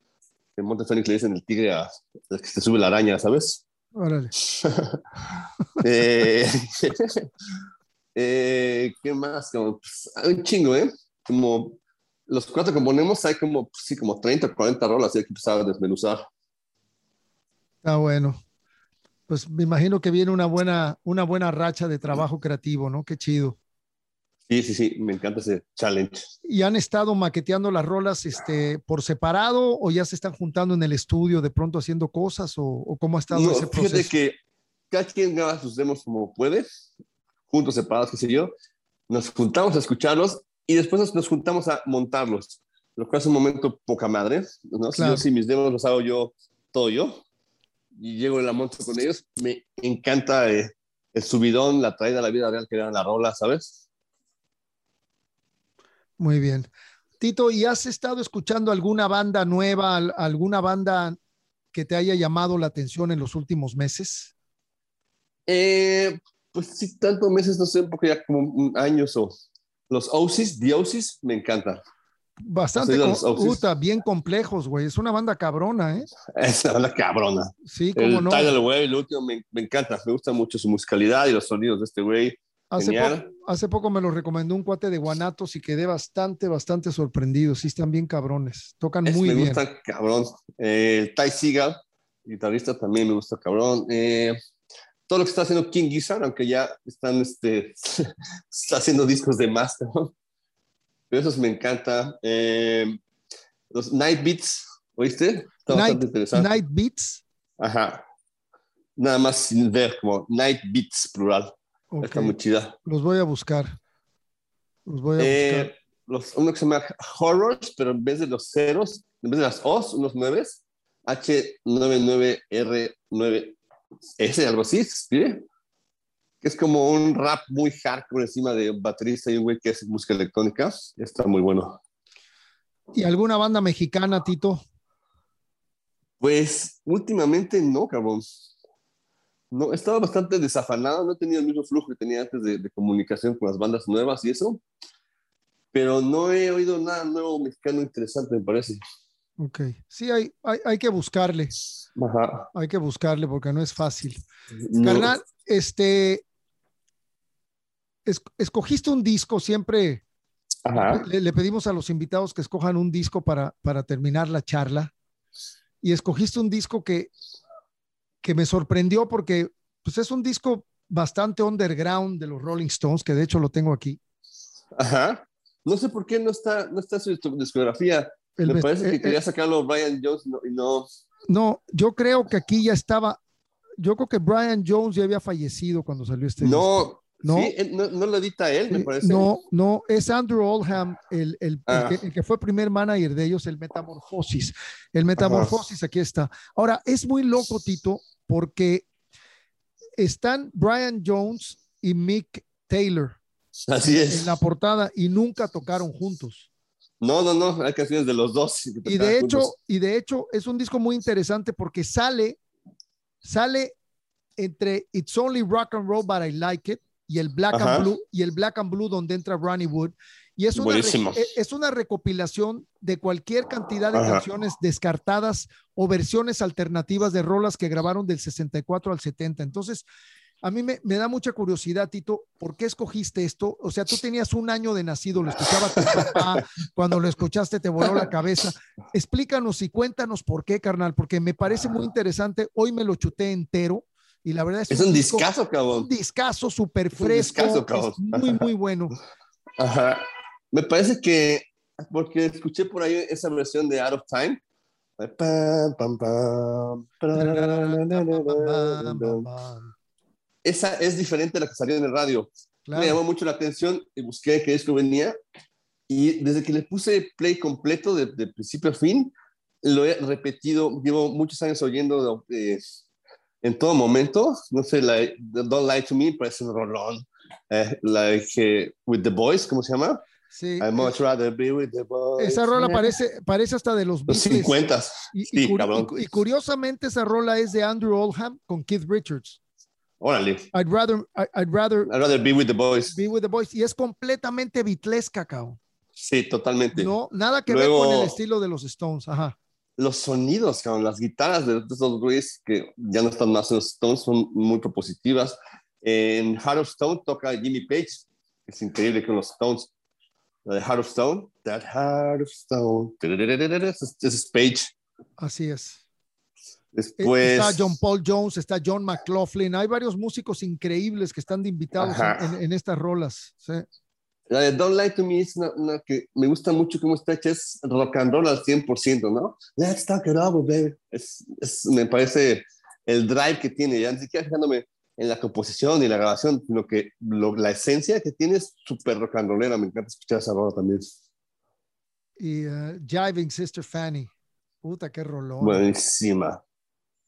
[SPEAKER 2] en Monte Fénix le dicen el tigre a que se sube la araña, ¿sabes?
[SPEAKER 1] Órale.
[SPEAKER 2] Eh, eh, ¿Qué más? Pues, hay un chingo, ¿eh? Como los cuatro que ponemos, hay como, pues, sí, como 30 o 40 rolas, y hay que empezar a desmenuzar.
[SPEAKER 1] Ah, bueno. Pues me imagino que viene una buena, una buena racha de trabajo creativo, ¿no? Qué chido.
[SPEAKER 2] Sí, sí, sí, me encanta ese challenge.
[SPEAKER 1] ¿Y han estado maqueteando las rolas este, por separado o ya se están juntando en el estudio de pronto haciendo cosas o, cómo ha estado ese proceso?
[SPEAKER 2] Fíjate que cada quien graba sus demos como puede, juntos, separados, qué sé yo. Nos juntamos a escucharlos y después nos, juntamos a montarlos, lo cual es un momento poca madre. ¿no? Si yo si mis demos los hago yo, todo yo, y llego en la monto con ellos, me encanta eh, el subidón, la traída a la vida real que dan la rola, ¿sabes?
[SPEAKER 1] Muy bien. Tito, ¿y has estado escuchando alguna banda nueva, alguna banda que te haya llamado la atención en los últimos meses?
[SPEAKER 2] Eh, Pues sí, tanto meses, no sé, porque ya como años o los Oasis, The Oasis, me encanta.
[SPEAKER 1] Bastante, puta, bien complejos, güey. Es una banda cabrona, ¿eh?
[SPEAKER 2] Es una banda cabrona.
[SPEAKER 1] Sí, como
[SPEAKER 2] el
[SPEAKER 1] no.
[SPEAKER 2] Tyler Way, el último, me, me, encanta. Me gusta mucho su musicalidad y los sonidos de este güey.
[SPEAKER 1] Hace poco, hace poco, me lo recomendó un cuate de Guanatos y quedé bastante, bastante sorprendido. Sí, están bien cabrones. Tocan muy
[SPEAKER 2] me
[SPEAKER 1] bien.
[SPEAKER 2] Me gusta cabrón. Eh, el Ty Seagal, guitarrista, también me gusta cabrón. Eh, todo lo que está haciendo King Gizzard, aunque ya están este, está haciendo discos de master, ¿no? Pero esos me encanta. Eh, los Night Beats, ¿oíste?
[SPEAKER 1] Está Night, interesante. Night Beats.
[SPEAKER 2] Ajá. Nada más sin ver, como Night Beats, plural. Okay. Está muy chida.
[SPEAKER 1] Los voy a buscar. Los voy a
[SPEAKER 2] eh,
[SPEAKER 1] buscar.
[SPEAKER 2] Los, uno que se llama Horrors, pero en vez de los ceros, en vez de las O's, unos nueves, H99R9S, algo así, ¿se escribe? Que es como un rap muy hardcore encima de un baterista y un güey que hace música electrónica. Está muy bueno.
[SPEAKER 1] ¿Y alguna banda mexicana, Tito?
[SPEAKER 2] Pues últimamente no, cabrón. No, estaba bastante desafanado, no tenido el mismo flujo que tenía antes de, de, comunicación con las bandas nuevas y eso, pero no he oído nada nuevo mexicano interesante, me parece.
[SPEAKER 1] Ok, sí, hay, hay, hay que buscarle.
[SPEAKER 2] Ajá.
[SPEAKER 1] Hay que buscarle porque no es fácil. No. Carnal, este, es, escogiste un disco, siempre le, le, pedimos a los invitados que escojan un disco para, para terminar la charla, y escogiste un disco que que me sorprendió porque pues es un disco bastante underground de los Rolling Stones, que de hecho lo tengo aquí.
[SPEAKER 2] Ajá. No sé por qué no está, no está su discografía. El me parece que eh, quería sacarlo Brian Jones no, y no.
[SPEAKER 1] No, yo creo que aquí ya estaba. Yo creo que Brian Jones ya había fallecido cuando salió este
[SPEAKER 2] no,
[SPEAKER 1] disco.
[SPEAKER 2] No, sí, no, no lo edita él, me parece.
[SPEAKER 1] No, no, es Andrew Oldham, el, el, ah. el, que, el, que, fue primer manager de ellos, el Metamorfosis. El Metamorfosis, Ajá. aquí está. Ahora, es muy loco, Tito, porque están Brian Jones y Mick Taylor.
[SPEAKER 2] Así es.
[SPEAKER 1] En la portada y nunca tocaron juntos.
[SPEAKER 2] No, no, no, hay canciones de los dos.
[SPEAKER 1] Y de hecho, juntos. y de hecho es un disco muy interesante porque sale, sale entre It's Only Rock and Roll But I Like It y el Black Ajá. and Blue y el Black and Blue donde entra Ronnie Wood y es una, es una recopilación de cualquier cantidad de Ajá. canciones descartadas o versiones alternativas de rolas que grabaron del 64 al 70. Entonces, a mí me, me, da mucha curiosidad, Tito, ¿por qué escogiste esto? O sea, tú tenías un año de nacido, lo escuchaba tu papá, cuando lo escuchaste te voló la cabeza. Explícanos y cuéntanos por qué, carnal, porque me parece muy interesante. Hoy me lo chuté entero y la verdad es,
[SPEAKER 2] es un, un discazo, cabrón.
[SPEAKER 1] Un discazo súper fresco. Un discazo, muy, muy bueno.
[SPEAKER 2] Ajá. Me parece que, porque escuché por ahí esa versión de Out of Time. Esa es diferente a la que salió en el radio. Claro. Me llamó mucho la atención y busqué qué disco venía. Y desde que le puse play completo de, de principio a fin, lo he repetido. Llevo muchos años oyendo eh, en todo momento. No sé, la, Don't Lie to Me parece un rolón. Eh, like uh, With the Boys, ¿cómo se llama?
[SPEAKER 1] Sí.
[SPEAKER 2] I much rather be with the boys.
[SPEAKER 1] Esa rola parece, parece hasta de los,
[SPEAKER 2] los 50.
[SPEAKER 1] Y, sí, y, y, y, curiosamente esa rola es de Andrew Oldham con Keith Richards.
[SPEAKER 2] Órale.
[SPEAKER 1] I'd rather, I'd rather,
[SPEAKER 2] I'd rather be with the boys.
[SPEAKER 1] Be with the boys. Y es completamente bitlesca, cao.
[SPEAKER 2] Sí, totalmente.
[SPEAKER 1] No, nada que Luego, ver con el estilo de los Stones. Ajá.
[SPEAKER 2] Los sonidos, cabrón, las guitarras de estos güeyes que ya no están más en los Stones son muy propositivas. En Heart of Stone toca Jimmy Page. Es increíble con los Stones. La de Heart of Stone. That Heart of Stone. Ese es Page.
[SPEAKER 1] Así es.
[SPEAKER 2] Después.
[SPEAKER 1] Está John Paul Jones, está John McLaughlin. Hay varios músicos increíbles que están de invitados en, en, en, estas rolas. ¿sí?
[SPEAKER 2] La de Don't Lie to Me es una, una, que me gusta mucho cómo está hecha. Es rock and roll al 100%, ¿no? Let's talk it over, baby. Es, es, me parece el drive que tiene. Ya ni siquiera fijándome en la composición y la grabación, sino que lo, la esencia que tiene es súper rock and rollera. Me encanta escuchar esa rola también.
[SPEAKER 1] Y uh, Jiving Sister Fanny. Puta, qué rolón.
[SPEAKER 2] Buenísima.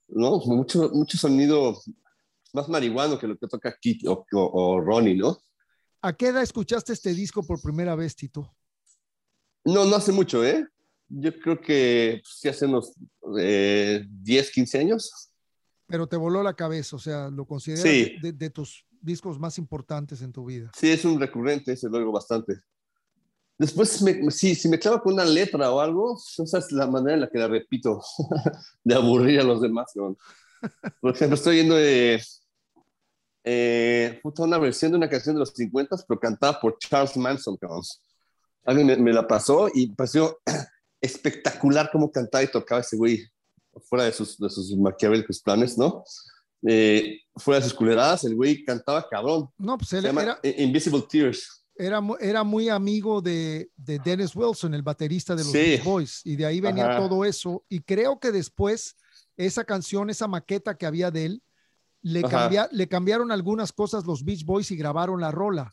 [SPEAKER 2] ¿No? Mucho, mucho sonido más marihuano que lo que toca Kit o, o, o, Ronnie, ¿no?
[SPEAKER 1] ¿A qué edad escuchaste este disco por primera vez, Tito?
[SPEAKER 2] No, no hace mucho, ¿eh? Yo creo que pues, sí hace unos eh, 10, 15 años
[SPEAKER 1] pero te voló la cabeza, o sea, lo consideras sí. de, de, tus discos más importantes en tu vida.
[SPEAKER 2] Sí, es un recurrente, ese luego bastante. Después, me, sí, si me clavo con una letra o algo, esa es la manera en la que la repito, de aburrir a los demás. Por ejemplo, estoy yendo de eh, una versión de una canción de los 50, pero cantada por Charles Manson. Alguien me, me, la pasó y pareció espectacular cómo cantaba y tocaba ese güey, fuera de sus, de sus maquiavélicos planes, ¿no? Eh, fuera de sus culeradas, el güey cantaba cabrón.
[SPEAKER 1] No, pues él era...
[SPEAKER 2] Invisible Tears.
[SPEAKER 1] Era, era muy amigo de, de, Dennis Wilson, el baterista de los sí. Boys, y de ahí venía Ajá. todo eso. Y creo que después esa canción, esa maqueta que había de él, le, cambia, le cambiaron algunas cosas los Beach Boys y grabaron la rola.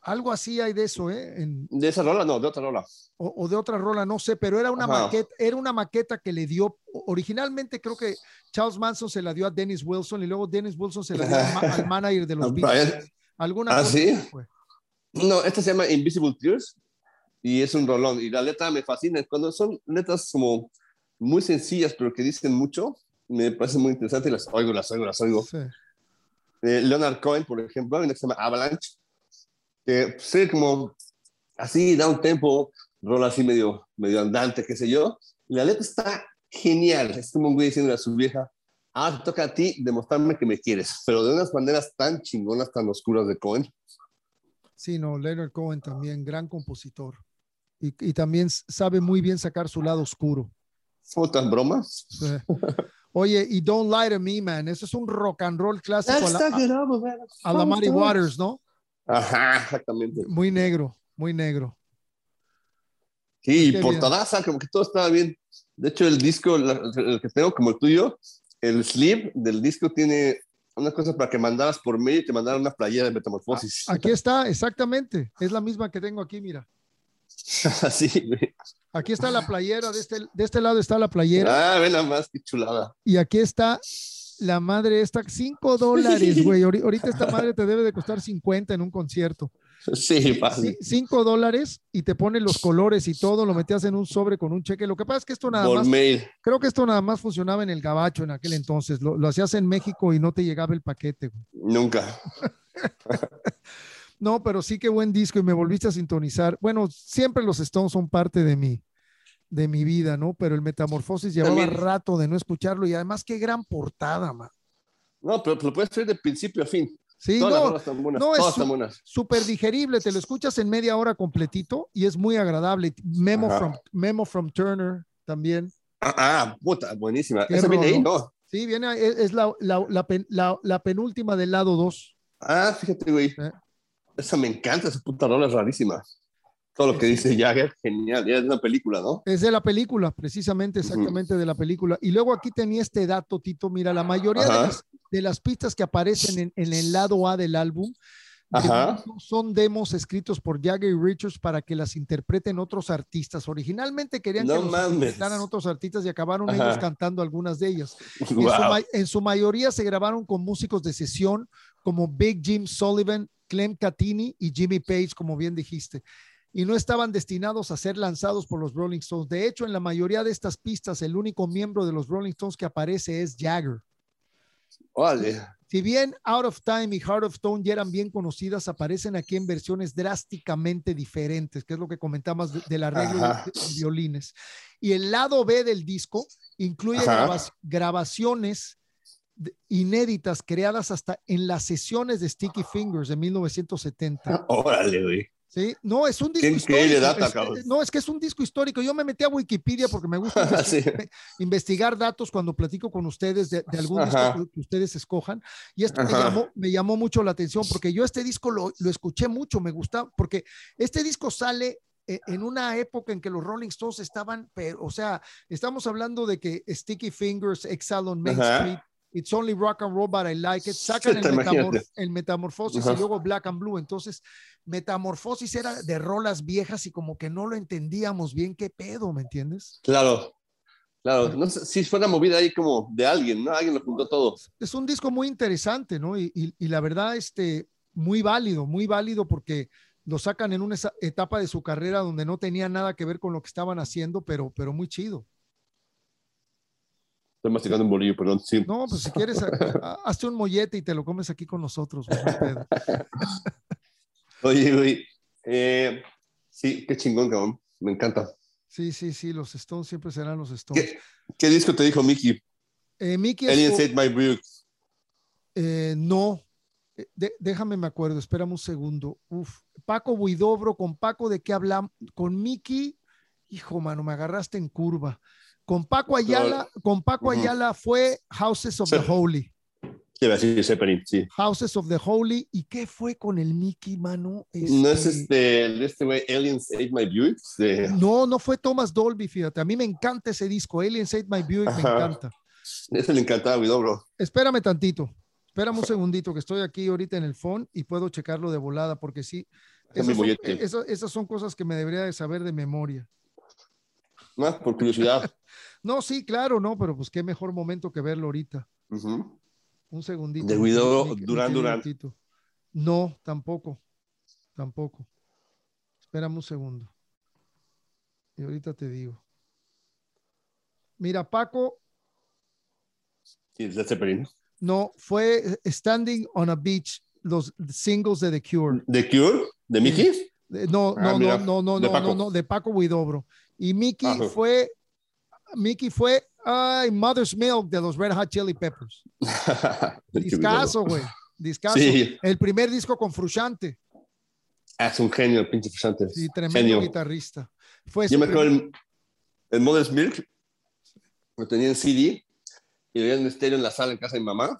[SPEAKER 1] Algo así hay de eso, ¿eh? En,
[SPEAKER 2] de esa rola, no, de otra rola.
[SPEAKER 1] O, o de otra rola, no sé, pero era una Ajá. maqueta, era una maqueta que le dio, originalmente creo que Charles Manson se la dio a Dennis Wilson y luego Dennis Wilson se la dio al, al manager de los Beatles. ¿Alguna
[SPEAKER 2] ¿Ah, sí? Fue. No, esta se llama Invisible Tears y es un rolón y la letra me fascina. Cuando son letras como muy sencillas pero que dicen mucho, me parece muy interesante y las oigo, las oigo, las oigo. Sí. Eh, Leonard Cohen, por ejemplo, hay una que se llama Avalanche, que sé como así, da un tempo, rola así medio, medio andante, qué sé yo, y la letra está genial, es como un güey diciendo a su vieja, ah, te toca a ti demostrarme que me quieres, pero de unas maneras tan chingonas, tan oscuras de Cohen.
[SPEAKER 1] Sí, no, Leonard Cohen también, gran compositor. Y, y también sabe muy bien sacar su lado oscuro.
[SPEAKER 2] ¿Fue tan bromas?
[SPEAKER 1] Sí. Oye, y Don't Lie to Me, man. Eso es un rock and roll clásico a la, a, a la Muddy Waters, ¿no?
[SPEAKER 2] Ajá, exactamente.
[SPEAKER 1] Muy negro, muy negro.
[SPEAKER 2] Sí, y portadaza, como que todo estaba bien. De hecho, el disco, el que tengo como el tuyo, el sleeve del disco tiene una cosa para que mandaras por mail y te mandaran una playera de metamorfosis.
[SPEAKER 1] Aquí está, exactamente. Es la misma que tengo aquí, mira.
[SPEAKER 2] Así, güey.
[SPEAKER 1] Aquí está la playera, de este, de este lado está la playera.
[SPEAKER 2] Ah, ve nada más, qué chulada.
[SPEAKER 1] Y aquí está la madre esta, 5 dólares, güey. Ahorita esta madre te debe de costar 50 en un concierto.
[SPEAKER 2] Sí, fácil.
[SPEAKER 1] 5 dólares y te pone los colores y todo, lo metías en un sobre con un cheque. Lo que pasa es que esto nada
[SPEAKER 2] Por
[SPEAKER 1] más.
[SPEAKER 2] mail.
[SPEAKER 1] Creo que esto nada más funcionaba en el gabacho en aquel entonces. Lo, lo hacías en México y no te llegaba el paquete, güey.
[SPEAKER 2] Nunca.
[SPEAKER 1] no, pero sí que buen disco y me volviste a sintonizar. Bueno, siempre los Stones son parte de mí de mi vida, ¿no? Pero el Metamorfosis llevaba También. rato de no escucharlo y además qué gran portada, man.
[SPEAKER 2] No, pero lo puedes hacer de principio a fin.
[SPEAKER 1] Sí,
[SPEAKER 2] Todas
[SPEAKER 1] no,
[SPEAKER 2] buenas,
[SPEAKER 1] no es súper digerible, te lo escuchas en media hora completito y es muy agradable. Memo, from, Memo from Turner también.
[SPEAKER 2] Ah, ah puta, buenísima. Esa viene ahí, ¿no?
[SPEAKER 1] Sí, viene, es, es la, la, la, pen, la, penúltima del lado 2.
[SPEAKER 2] Ah, fíjate, güey. ¿Eh? Esa me encanta, esa puta rola es rarísima todo lo que dice Jagger, genial, ya es una película, ¿no?
[SPEAKER 1] Es de la película, precisamente, exactamente uh -huh. de la película. Y luego aquí tenía este dato, Tito, mira, la mayoría de las, de las, pistas que aparecen en, en, el lado A del álbum
[SPEAKER 2] Ajá.
[SPEAKER 1] son demos escritos por Jagger y Richards para que las interpreten otros artistas. Originalmente querían
[SPEAKER 2] no
[SPEAKER 1] que
[SPEAKER 2] las
[SPEAKER 1] interpretaran otros artistas y acabaron
[SPEAKER 2] Ajá.
[SPEAKER 1] ellos cantando algunas de ellas.
[SPEAKER 2] Wow.
[SPEAKER 1] En, su, en su mayoría se grabaron con músicos de sesión como Big Jim Sullivan, Clem Catini y Jimmy Page, como bien dijiste y no estaban destinados a ser lanzados por los Rolling Stones. De hecho, en la mayoría de estas pistas, el único miembro de los Rolling Stones que aparece es Jagger.
[SPEAKER 2] Vale.
[SPEAKER 1] Si bien Out of Time y Heart of Stone ya eran bien conocidas, aparecen aquí en versiones drásticamente diferentes, que es lo que comentamos del arreglo de, de, violines. Y el lado B del disco incluye graba grabaciones inéditas creadas hasta en las sesiones de Sticky Fingers de 1970.
[SPEAKER 2] Órale, güey.
[SPEAKER 1] Sí, no, es un disco
[SPEAKER 2] histórico. Data,
[SPEAKER 1] es, no, es que es un disco histórico. Yo me metí a Wikipedia porque me gusta investigar, sí. investigar datos cuando platico con ustedes de, de algún Ajá. disco que ustedes escojan. Y esto me llamó, me llamó, mucho la atención porque yo este disco lo, lo escuché mucho, me gusta, porque este disco sale eh, en una época en que los Rolling Stones estaban, pero, o sea, estamos hablando de que Sticky Fingers, Exile on Main Ajá. Street, It's Only Rock and Roll, but I Like It, sacan el, metamor el, Metamorfosis Ajá. y luego Black and Blue. Entonces, Metamorfosis era de rolas viejas y como que no lo entendíamos bien qué pedo, ¿me entiendes?
[SPEAKER 2] Claro, claro. No sé si fue una movida ahí como de alguien, ¿no? Alguien lo juntó todo.
[SPEAKER 1] Es un disco muy interesante, ¿no? Y, y, y la verdad, este, muy válido, muy válido porque lo sacan en una etapa de su carrera donde no tenía nada que ver con lo que estaban haciendo, pero, pero muy chido.
[SPEAKER 2] Estoy masticando un bolillo, perdón. Sí.
[SPEAKER 1] No, pues si quieres, hazte un mollete y te lo comes aquí con nosotros.
[SPEAKER 2] Oye, güey. Eh, sí, qué chingón, cabrón. Me encanta.
[SPEAKER 1] Sí, sí, sí, los Stones siempre serán los Stones.
[SPEAKER 2] ¿Qué, disco te dijo Mickey?
[SPEAKER 1] Eh, Mickey
[SPEAKER 2] Alien My Brooks.
[SPEAKER 1] Eh, no, eh, déjame me acuerdo, espérame un segundo. Uf, Paco Buidobro, con Paco de qué hablamos, con Mickey, hijo mano, me agarraste en curva. Con Paco Ayala, con Paco Ayala fue Houses of the Holy.
[SPEAKER 2] Sí,
[SPEAKER 1] Houses of the Holy. ¿Y qué fue con el Mickey, mano?
[SPEAKER 2] No es este, este, este güey, Aliens Ate My Buick.
[SPEAKER 1] No, no fue Thomas Dolby, fíjate. A mí me encanta ese disco, Aliens Ate My Buick, me encanta.
[SPEAKER 2] Ese le encantaba, mi bro.
[SPEAKER 1] Espérame tantito. Espérame un segundito, que estoy aquí ahorita en el phone y puedo checarlo de volada, porque sí. Esas son, cosas que me debería de saber de memoria.
[SPEAKER 2] Más por curiosidad.
[SPEAKER 1] no, sí, claro, no, pero pues qué mejor momento que verlo ahorita. Un segundito.
[SPEAKER 2] De Guido Durán Durán.
[SPEAKER 1] No, tampoco. Tampoco. Espérame un segundo. Y ahorita te digo. Mira, Paco.
[SPEAKER 2] Sí, de Zeppelin.
[SPEAKER 1] No, fue Standing on a Beach, los singles de The Cure.
[SPEAKER 2] ¿The Cure? ¿De Mickey?
[SPEAKER 1] No, no, no, no, no, no, no, no, de Paco Huidobro. Y Mickey fue, Mickey fue Ay, Mother's Milk de los Red Hot Chili Peppers. Discaso, güey. Discaso. El primer disco con Frusciante.
[SPEAKER 2] Ah, es un genio, el pinche Frusciante.
[SPEAKER 1] Sí, tremendo guitarrista.
[SPEAKER 2] Fue Yo me acuerdo el, Mother's Milk, lo tenía en CD y lo veía en estéreo en la sala en casa de mi mamá.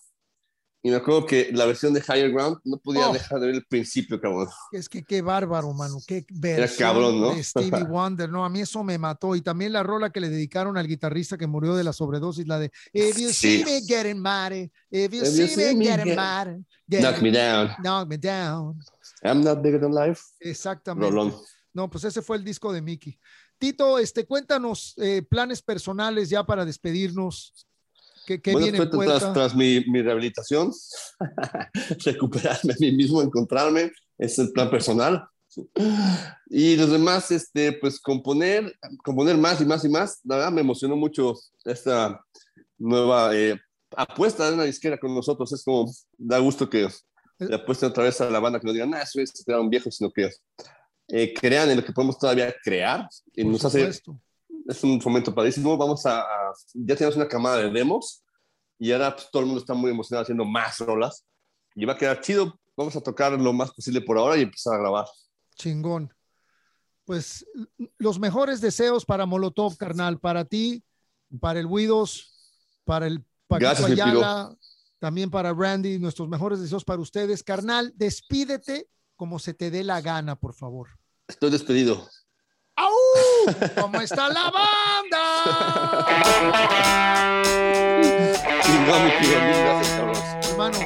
[SPEAKER 2] Y me acuerdo que la versión de Higher Ground no podía oh. dejar de ver el principio, cabrón.
[SPEAKER 1] Es que qué bárbaro, mano. Qué versión
[SPEAKER 2] Era cabrón, ¿no?
[SPEAKER 1] de Stevie Wonder. No, a mí eso me mató. Y también la rola que le dedicaron al guitarrista que murió de la sobredosis, la de If you see me getting mad, if you, see, me, getting mad,
[SPEAKER 2] knock me down.
[SPEAKER 1] Knock me down.
[SPEAKER 2] I'm not bigger than life.
[SPEAKER 1] Exactamente. No, pues ese fue el disco de Mickey. Tito, este, cuéntanos eh, planes personales ya para despedirnos. ¿Qué, viene
[SPEAKER 2] tras, mi, mi, rehabilitación, recuperarme a mí mismo, encontrarme, es el plan personal. Y los demás, este, pues componer, componer más y más y más. La verdad me emocionó mucho esta nueva eh, apuesta de una disquera con nosotros. Es como, da gusto que le apuesten otra vez a la banda, que no digan, nada, eso es un viejo, sino que eh, crean en lo que podemos todavía crear. Y nos hace es un momento padrísimo. Vamos a, ya tenemos una camada de demos y ahora pues, todo el mundo está muy emocionado haciendo más rolas y va a quedar chido. Vamos a tocar lo más posible por ahora y empezar a grabar.
[SPEAKER 1] Chingón. Pues los mejores deseos para Molotov, carnal, para ti, para el Widows, para el
[SPEAKER 2] Ayala,
[SPEAKER 1] también para Randy, nuestros mejores deseos para ustedes. Carnal, despídete como se te dé la gana, por favor.
[SPEAKER 2] Estoy despedido.
[SPEAKER 1] ¿Cómo está la banda?
[SPEAKER 2] Chingame, tío, mil gracias, Carlos. Hermano.